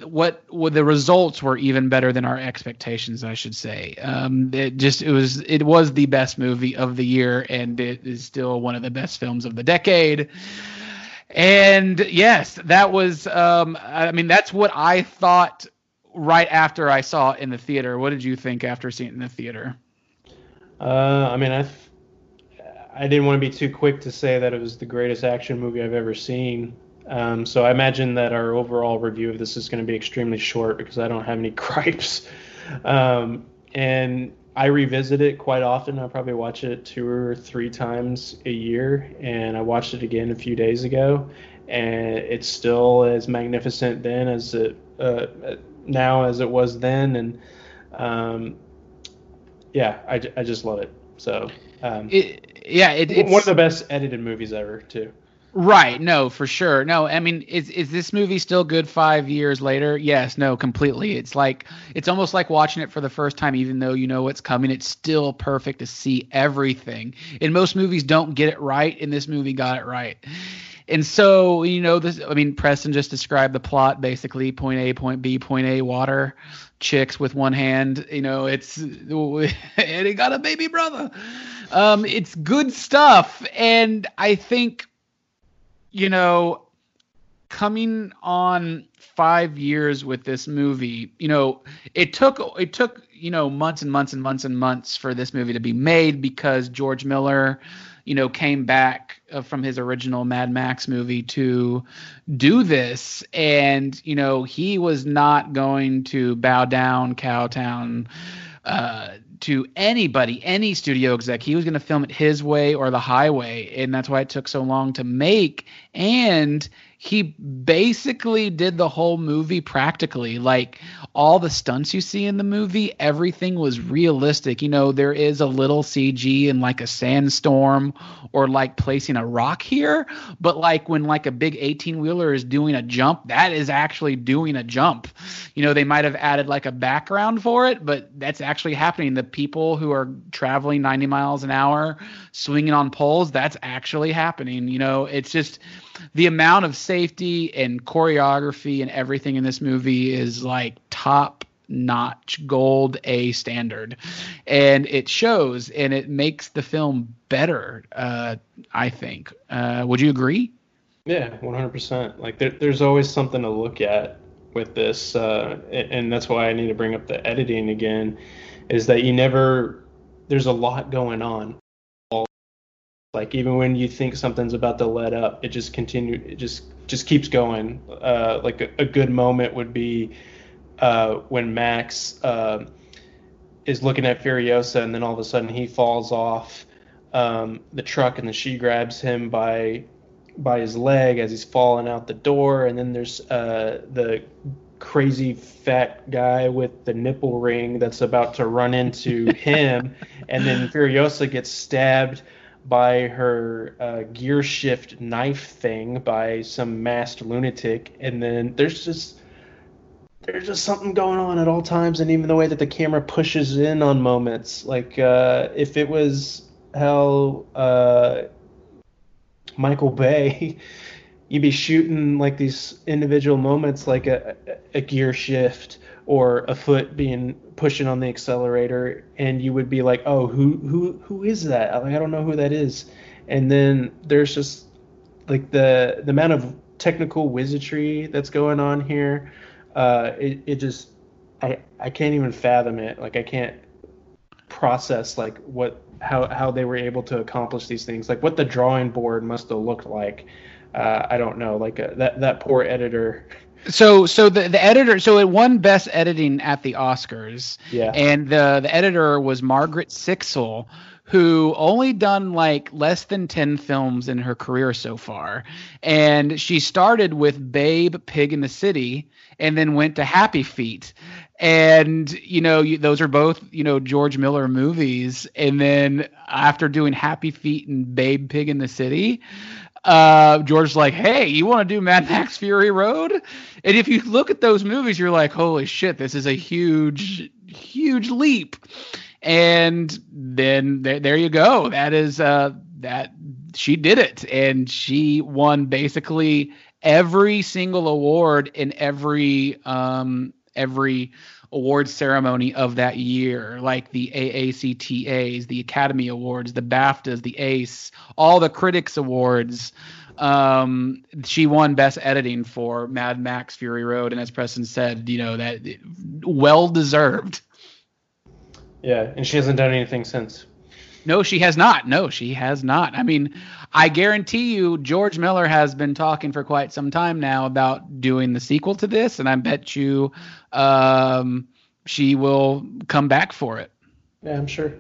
what what the results were even better than our expectations i should say um it just it was it was the best movie of the year and it is still one of the best films of the decade and yes, that was. Um, I mean, that's what I thought right after I saw it in the theater. What did you think after seeing it in the theater? Uh, I mean, I, th- I didn't want to be too quick to say that it was the greatest action movie I've ever seen. Um, so I imagine that our overall review of this is going to be extremely short because I don't have any gripes. Um, and I revisit it quite often. I probably watch it two or three times a year, and I watched it again a few days ago, and it's still as magnificent then as it uh, now as it was then, and um, yeah, I, I just love it. So um, It, yeah, it, it's one of the best edited movies ever too. Right. No, for sure. No, I mean, is is this movie still good five years later? Yes. No, completely. It's like it's almost like watching it for the first time, even though you know what's coming. It's still perfect to see everything. And most movies don't get it right, and this movie got it right. And so, you know, this. I mean, Preston just described the plot basically: point A, point B, point A, water, chicks with one hand. You know, it's and he got a baby brother. Um, it's good stuff, and I think you know, coming on five years with this movie, you know, it took it took you know months and months and months and months for this movie to be made because George Miller, you know, came back from his original Mad Max movie to do this, and you know, he was not going to bow down, Cowtown. Uh, to anybody, any studio exec. He was going to film it his way or the highway, and that's why it took so long to make. And he basically did the whole movie practically. Like all the stunts you see in the movie, everything was realistic. You know, there is a little CG in like a sandstorm or like placing a rock here, but like when like a big 18 wheeler is doing a jump, that is actually doing a jump. You know, they might have added like a background for it, but that's actually happening. The people who are traveling 90 miles an hour swinging on poles that's actually happening you know it's just the amount of safety and choreography and everything in this movie is like top notch gold a standard and it shows and it makes the film better uh, i think uh, would you agree Yeah, 100%. Like there, there's always something to look at with this, uh, and, and that's why I need to bring up the editing again. Is that you never? There's a lot going on. Like even when you think something's about to let up, it just continue. It just just keeps going. Uh, like a, a good moment would be uh, when Max uh, is looking at Furiosa, and then all of a sudden he falls off um, the truck, and then she grabs him by by his leg as he's falling out the door, and then there's uh, the crazy fat guy with the nipple ring that's about to run into him, and then Furiosa gets stabbed by her uh, gear shift knife thing by some masked lunatic, and then there's just there's just something going on at all times, and even the way that the camera pushes in on moments, like uh, if it was how uh, Michael Bay, you'd be shooting like these individual moments, like a, a gear shift or a foot being pushing on the accelerator, and you would be like, "Oh, who who who is that? Like, I don't know who that is." And then there's just like the the amount of technical wizardry that's going on here. Uh, it it just I I can't even fathom it. Like I can't process like what how how they were able to accomplish these things like what the drawing board must have looked like uh, i don't know like uh, that that poor editor so so the, the editor so it won best editing at the oscars. Yeah. and the the editor was margaret sixel who only done like less than 10 films in her career so far. And she started with babe pig in the city and then went to happy feet. And you know you, those are both you know george miller movies. And then after doing happy feet and babe pig in the city uh, George's like, hey, you want to do Mad Max Fury Road? And if you look at those movies, you're like, holy shit, this is a huge, huge leap. And then there, there you go. That is uh, that she did it, and she won basically every single award in every um, every award ceremony of that year, like the AACTAs, the Academy Awards, the BAFTAs, the ACE, all the Critics Awards. Um, she won Best Editing for Mad Max Fury Road, and as Preston said, you know that well deserved. yeah and she hasn't done anything since No, she has not. No, she has not. I mean, I guarantee you, George Miller has been talking for quite some time now about doing the sequel to this, and I bet you um, she will come back for it. yeah i'm sure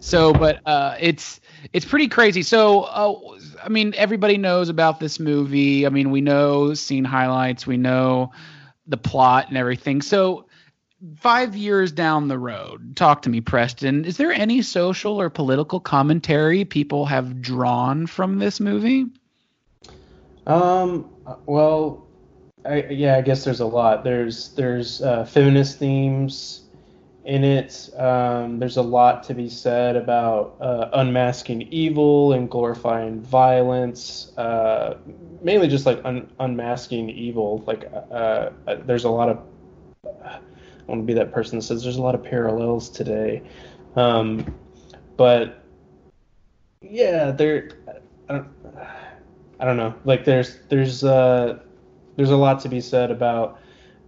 So, but uh, it's it's pretty crazy. So, uh, I mean, everybody knows about this movie. I mean, we know scene highlights, we know the plot and everything. So, five years down the road, talk to me, Preston. Is there any social or political commentary people have drawn from this movie? Um. Well, I, yeah, I guess there's a lot. There's there's uh, feminist themes in it. Um, there's a lot to be said about uh, unmasking evil and glorifying violence. Uh, mainly just like un- unmasking evil. Like uh, uh, there's a lot of. I want to be that person that says there's a lot of parallels today. Um, but yeah, there. I don't, know. Like there's there's uh there's a lot to be said about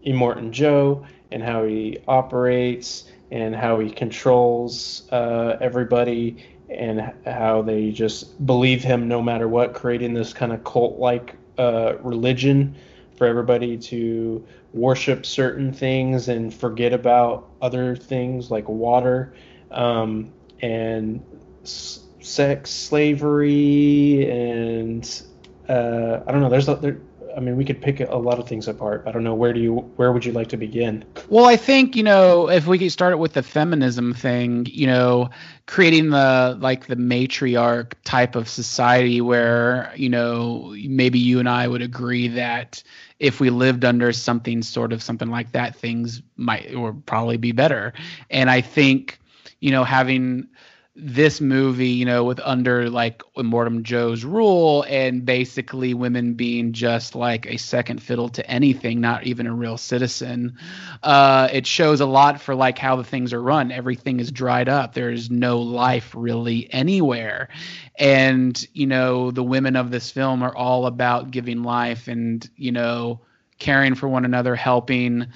Immortan Joe and how he operates and how he controls uh, everybody and how they just believe him no matter what, creating this kind of cult-like uh, religion for everybody to worship certain things and forget about other things like water um, and s- sex slavery and uh, I don't know. There's a, there. I mean, we could pick a lot of things apart. I don't know. Where do you? Where would you like to begin? Well, I think you know if we could start it with the feminism thing, you know, creating the like the matriarch type of society where you know maybe you and I would agree that if we lived under something sort of something like that, things might or probably be better. And I think you know, having this movie, you know, with under like Immortan Joe's rule and basically women being just like a second fiddle to anything, not even a real citizen. Uh, it shows a lot for like how the things are run. Everything is dried up. There's no life really anywhere. And, you know, the women of this film are all about giving life and, you know, caring for one another, helping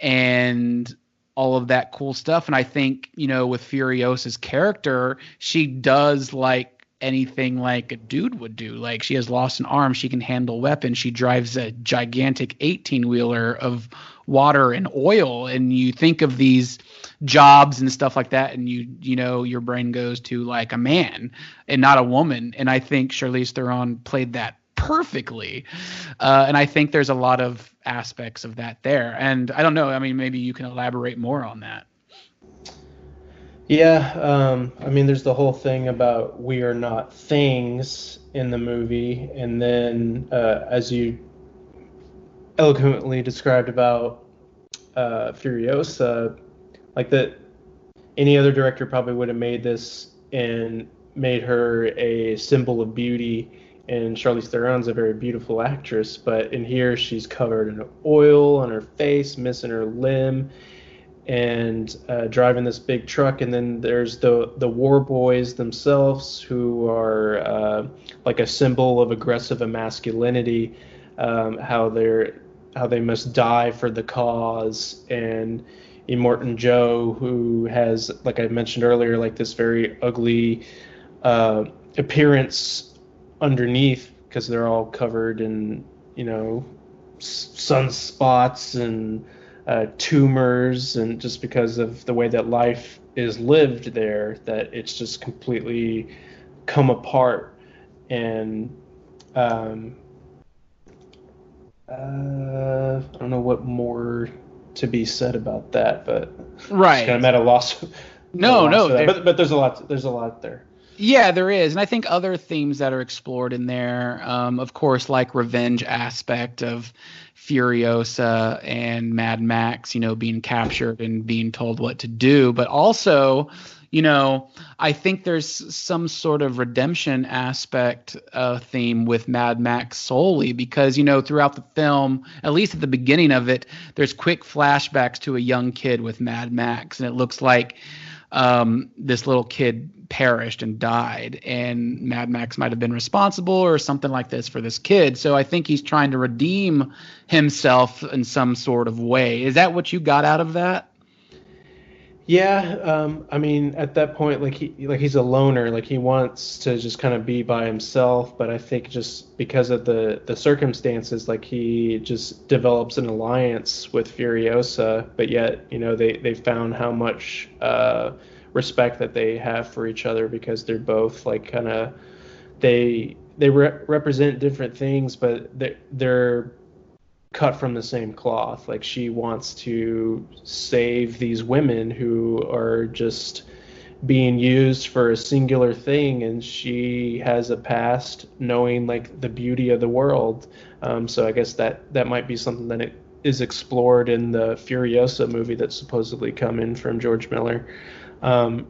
and all of that cool stuff. And I think, you know, with Furiosa's character, she does like anything like a dude would do. Like she has lost an arm, she can handle weapons. She drives a gigantic 18 wheeler of water and oil. And you think of these jobs and stuff like that, and you you know your brain goes to like a man and not a woman. And I think Charlize Theron played that perfectly. Uh, and I think there's a lot of aspects of that there. And I don't know. I mean, maybe you can elaborate more on that. Yeah, um, I mean, there's the whole thing about we are not things in the movie, and then uh, as you eloquently described about uh, Furiosa, like that, any other director probably would have made this and made her a symbol of beauty and Charlize Theron's a very beautiful actress, but in here she's covered in oil on her face, missing her limb, and uh, driving this big truck. And then there's the the war boys themselves, who are uh, like a symbol of aggressive masculinity, um, how they're how they must die for the cause, and Immortan Joe, who has, like I mentioned earlier, like this very ugly uh, appearance underneath because they're all covered in you know sunspots and uh, tumors and just because of the way that life is lived there that it's just completely come apart and um, uh, I don't know what more to be said about that, but right, kind of at a loss. No, no, but but there's a lot. There's a lot there. Yeah, there is, and I think other themes that are explored in there, um, of course, like revenge aspect of Furiosa and Mad Max, you know, being captured and being told what to do, but also, you know, I think there's some sort of redemption aspect uh, theme with Mad Max solely because, you know, throughout the film, at least at the beginning of it, there's quick flashbacks to a young kid with Mad Max, and it looks like um, this little kid perished and died, and Mad Max might have been responsible or something like this for this kid. So I think he's trying to redeem himself in some sort of way. Is that what you got out of that? Yeah, um, I mean, at that point, like he like he's a loner, like he wants to just kind of be by himself. But I think just because of the the circumstances, like he just develops an alliance with Furiosa. But yet, you know, they they found how much uh, respect that they have for each other because they're both like kind of they they re- represent different things, but they're, they're cut from the same cloth. Like she wants to save these women who are just being used for a singular thing, and she has a past knowing like the beauty of the world. Um, so I guess that that might be something that is explored in the Furiosa movie that's supposedly coming from George Miller. Um,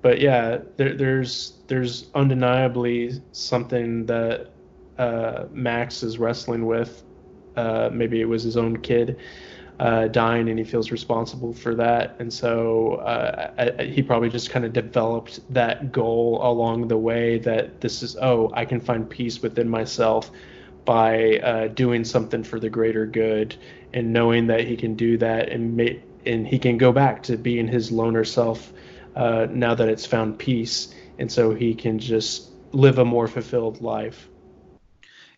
but yeah, there, there's there's undeniably something that uh, Max is wrestling with uh, maybe it was his own kid uh, dying and he feels responsible for that. And so uh, I, I, he probably just kind of developed that goal along the way that this is, oh, I can find peace within myself by uh, doing something for the greater good and knowing that he can do that and and he can go back to being his loner self uh, now that it's found peace. And so he can just live a more fulfilled life.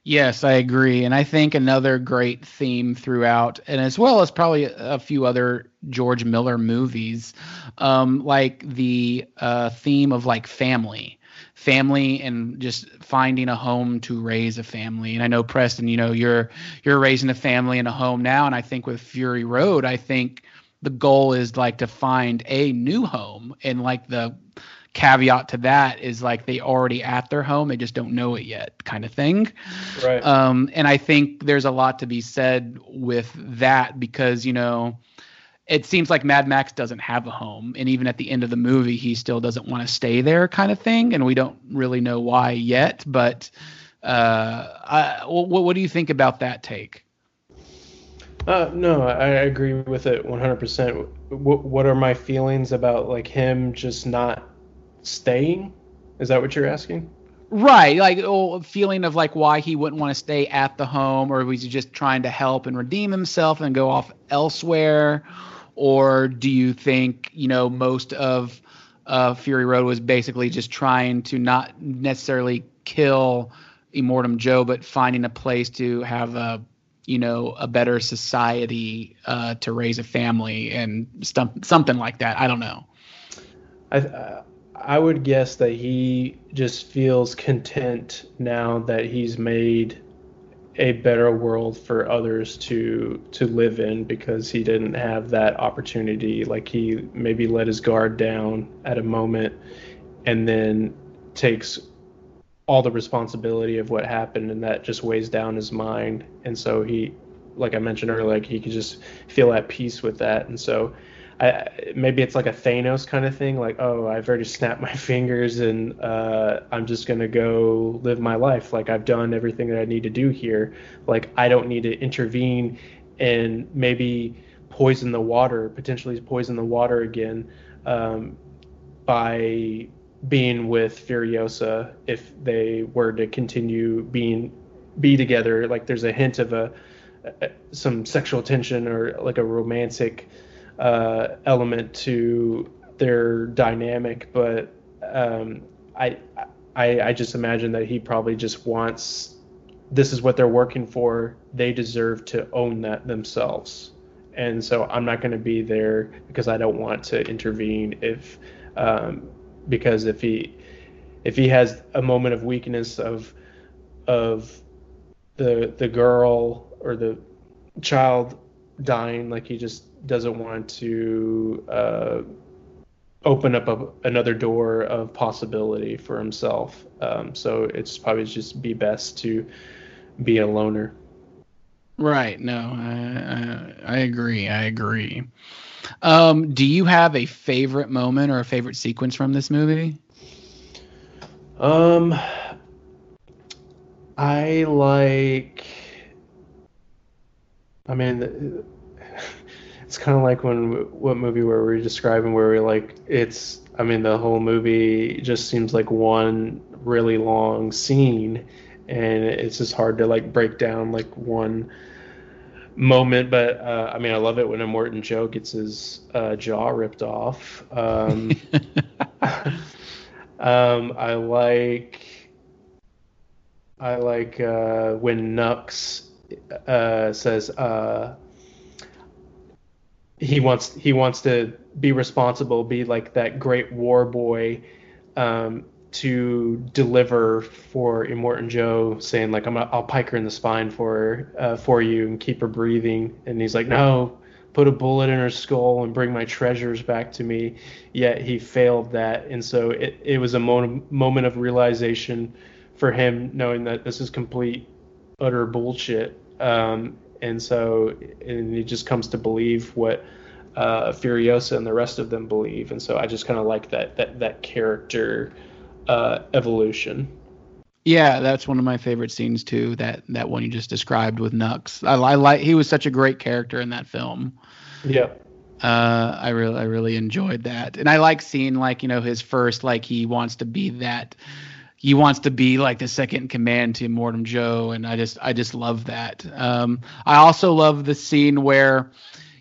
Yes, I agree. And I think another great theme throughout, and as well as probably a few other George Miller movies, um, like the uh, theme of like family. Family and just finding a home to raise a family. And I know Preston, you know, you're you're raising a family in a home now. And I think with Fury Road, I think the goal is like to find a new home and like the caveat to that is like they already at their home they just don't know it yet kind of thing right um and i think there's a lot to be said with that because you know it seems like Mad Max doesn't have a home, and even at the end of the movie, he still doesn't want to stay there, kind of thing. And we don't really know why yet. But uh, I, what, what do you think about that take? Uh, no, I agree with it 100%. What, what are my feelings about like him just not staying? Is that what you're asking? Right, like oh, a feeling of like why he wouldn't want to stay at the home, or was he just trying to help and redeem himself and go off elsewhere, or do you think you know most of uh, Fury Road was basically just trying to not necessarily kill Immortan Joe, but finding a place to have a you know a better society uh, to raise a family and stum- something like that. I don't know. I I would guess that he just feels content now that he's made a better world for others to to live in because he didn't have that opportunity. Like he maybe let his guard down at a moment and then takes all the responsibility of what happened and that just weighs down his mind. And so he like i mentioned earlier like he could just feel at peace with that. And so I, maybe it's like a Thanos kind of thing, like, oh, I've already snapped my fingers and uh, I'm just gonna go live my life. Like I've done everything that I need to do here. Like I don't need to intervene and maybe poison the water, potentially poison the water again um, by being with Furiosa if they were to continue being be together. Like there's a hint of a, a some sexual tension or like a romantic uh, element to their dynamic, but um, I, I I just imagine that he probably just wants this is what they're working for. They deserve to own that themselves. And so I'm not going to be there because I don't want to intervene if um, because if he if he has a moment of weakness of of the the girl or the child dying like he just doesn't want to uh, open up a, another door of possibility for himself um, so it's probably just be best to be a loner right no i i, I agree i agree um, do you have a favorite moment or a favorite sequence from this movie? Um, I like. I mean, it's kind of like when what movie were we describing where we're like it's. I mean, the whole movie just seems like one really long scene, and it's just hard to like break down like one moment, but uh, I mean, I love it when Immortan Joe gets his uh, jaw ripped off. Um, um, I like I like uh, when Nux uh, says uh, he wants he wants to be responsible, be like that great war boy. Um, to deliver for Immortan Joe, saying like I'm gonna, i will pike her in the spine for uh, for you and keep her breathing, and he's like, no, put a bullet in her skull and bring my treasures back to me. Yet he failed that, and so it it was a mo- moment of realization for him, knowing that this is complete utter bullshit. Um, and so and he just comes to believe what uh, Furiosa and the rest of them believe, and so I just kind of like that that that character uh, evolution. Yeah, that's one of my favorite scenes too. That that one you just described with Nux. I, I like he was such a great character in that film. Yeah. Uh, I really I really enjoyed that, and I like seeing like you know his first like he wants to be that. He wants to be like the second command to Immortan Joe, and I just I just love that. Um, I also love the scene where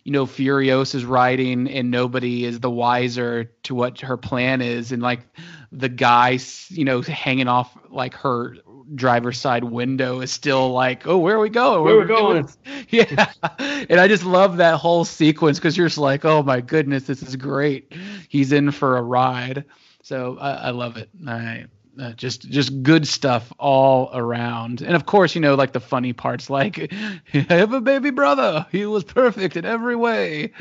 you know Furiosa is riding and nobody is the wiser to what her plan is and like the guy you know hanging off like her driver's side window is still like oh where are we going? Where, are we going? yeah. And i just love that whole sequence because you're just like oh my goodness this is great. He's in for a ride. So i, I love it. I uh, just just good stuff all around. And of course you know like the funny parts like i have a baby brother. He was perfect in every way.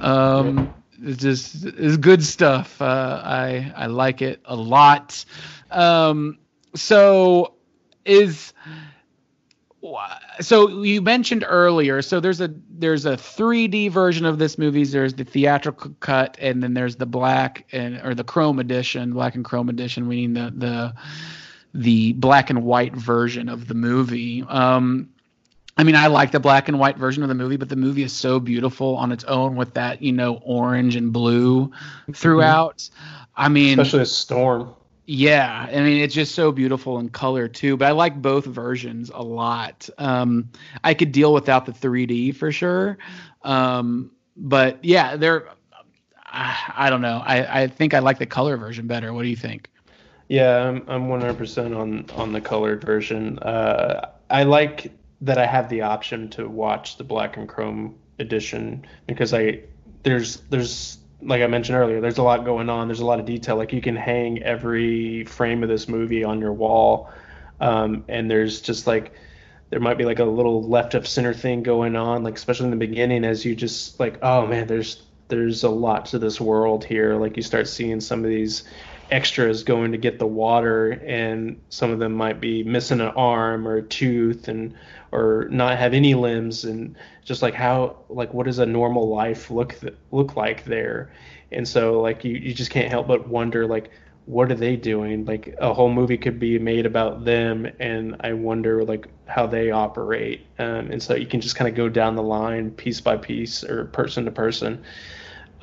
Um it's just it's good stuff. Uh, i i like it a lot. Um so is so you mentioned earlier so there's a there's a 3d version of this movie there's the theatrical cut and then there's the black and or the chrome edition black and chrome edition meaning the the the black and white version of the movie um I mean, I like the black and white version of the movie, but the movie is so beautiful on its own with that, you know, orange and blue throughout. I mean, Especially a storm. Yeah, I mean it's just so beautiful in color too. But I like both versions a lot. Um, I could deal without the 3D for sure. Um, but yeah, they're. I, don't know. I, I think I like the color version better. What do you think? Yeah, I'm I'm 100% on on the colored version. Uh, I like that I have the option to watch the black and chrome edition because I there's there's like I mentioned earlier, there's a lot going on. There's a lot of detail. Like you can hang every frame of this movie on your wall, um, and there's just like there might be like a little left of center thing going on, like especially in the beginning as you just like, oh man, there's there's a lot to this world here. Like you start seeing some of these extras going to get the water, and some of them might be missing an arm or a tooth, and or not have any limbs, and just like how like what does a normal life look th- look like there? And so like you you just can't help but wonder like what are they doing? Like a whole movie could be made about them, and I wonder like how they operate. Um, and so you can just kind of go down the line piece by piece or person to person.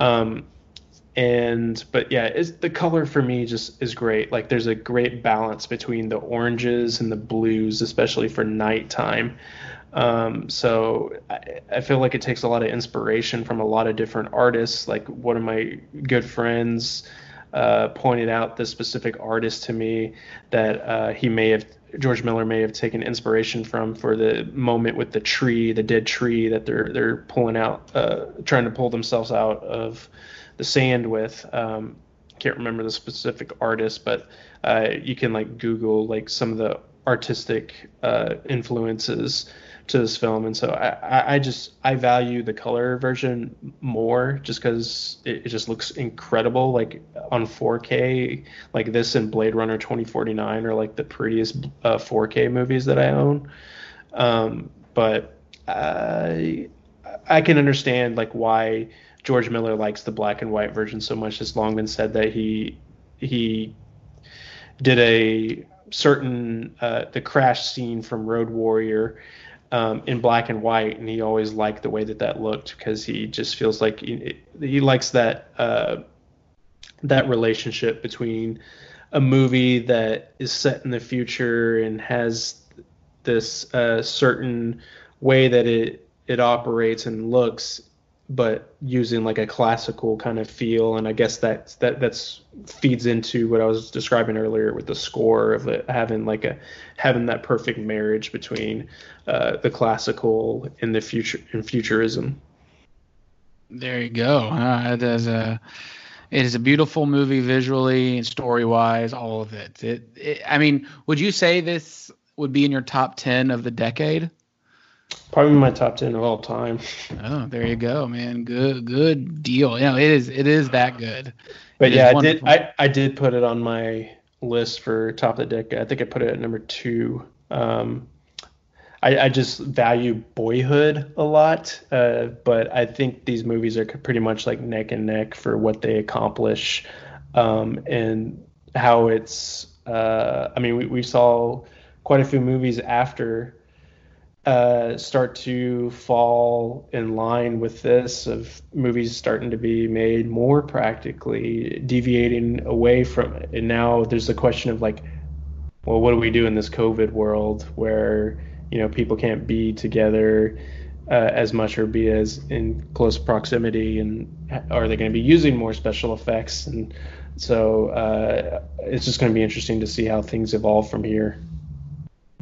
Um, and but yeah, the color for me just is great. Like there's a great balance between the oranges and the blues, especially for nighttime. Um, so I, I feel like it takes a lot of inspiration from a lot of different artists. Like one of my good friends uh, pointed out this specific artist to me that uh, he may have George Miller may have taken inspiration from for the moment with the tree, the dead tree that they're they're pulling out, uh, trying to pull themselves out of the sand with. Um, can't remember the specific artist, but uh, you can like Google like some of the artistic uh, influences to this film, and so I, I, just I value the color version more just because it, it just looks incredible. Like on 4K, like this and Blade Runner 2049 are like the prettiest uh, 4K movies that I own. Um, but I I can understand like why George Miller likes the black and white version so much. It's long been said that he he did a certain uh, the crash scene from Road Warrior um, in black and white, and he always liked the way that that looked because he just feels like he, he likes that uh, that relationship between a movie that is set in the future and has this uh, certain way that it it operates and looks but using like a classical kind of feel and i guess that that that's feeds into what i was describing earlier with the score of it having like a having that perfect marriage between uh, the classical and the future and futurism There you go. Uh, it is a it is a beautiful movie visually and story wise, all of it. It, it. I mean, would you say this would be in your top ten of the decade? Probably my top 10 of all time Oh, there you go, man. Good, good deal. Yeah, it is. It is that good. but It yeah i did. I, I did put it on my list for top of the decade i think i put it at number two um, I, I just value boyhood a lot uh, but i think these movies are pretty much like neck and neck for what they accomplish um, and how it's uh, i mean we, we saw quite a few movies after uh, start to fall in line with this of movies starting to be made more practically deviating away from it. And now there's the question of like well what do we do in this covid world where you know people can't be together uh, as much or be as in close proximity? And are they going to be using more special effects? And so uh, it's just going to be interesting to see how things evolve from here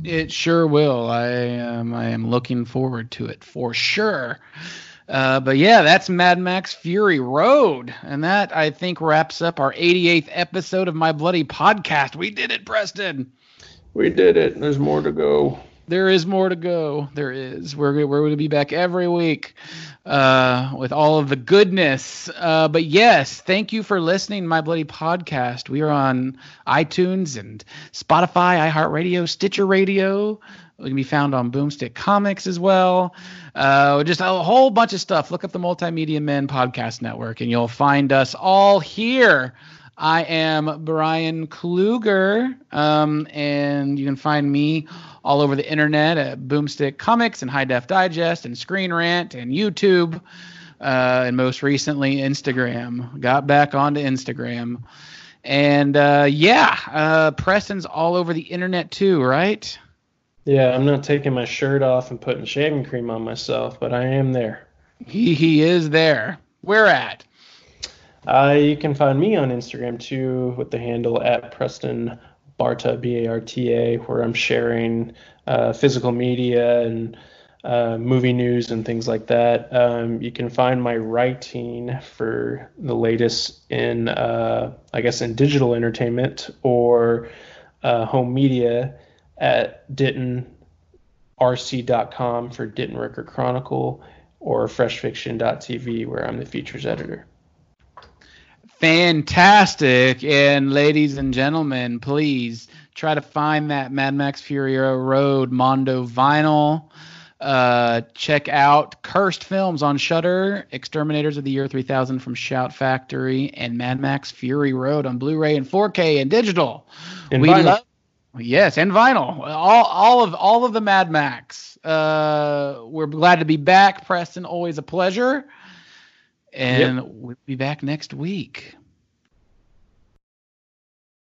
It sure will. I am. I am looking forward to it for sure. Uh, but yeah, that's Mad Max Fury Road, and that I think wraps up our 88th episode of my bloody podcast. We did it, Preston. we did it there's more to go There is more to go. There is. We're we're going to be back every week uh, with all of the goodness. Uh, but yes, thank you for listening to my bloody podcast. We are on iTunes and Spotify, iHeartRadio, Stitcher Radio. We can be found on Boomstick Comics as well. Uh, just a whole bunch of stuff. Look up the Multimedia Men Podcast Network, and you'll find us all here. I am Bryan Kluger, um, and you can find me all over the internet at Boomstick Comics and High Def Digest and Screen Rant and YouTube, uh, and most recently Instagram. Got back onto Instagram, and uh, yeah, uh, Preston's all over the internet too, right? Yeah, I'm not taking my shirt off and putting shaving cream on myself, but I am there. He he is there. Where at? Uh, you can find me on Instagram too with the handle at Preston Barta B A R T A, where I'm sharing uh, physical media and uh, movie news and things like that. Um, you can find my writing for the latest in, uh, I guess, in digital entertainment or uh, home media at DentonRC.com for Denton Record Chronicle or FreshFiction.tv where I'm the features editor. Fantastic. And ladies and gentlemen, please try to find that Mad Max Fury Road Mondo vinyl. Uh, check out Cursed Films on Shudder, Exterminators of the Year 3000 from Shout Factory, and Mad Max Fury Road on Blu-ray and 4K and digital. And we vinyl. love Yes, and vinyl. All all of all of the Mad Max. Uh, we're glad to be back, Preston. Always a pleasure. And we'll be back next week.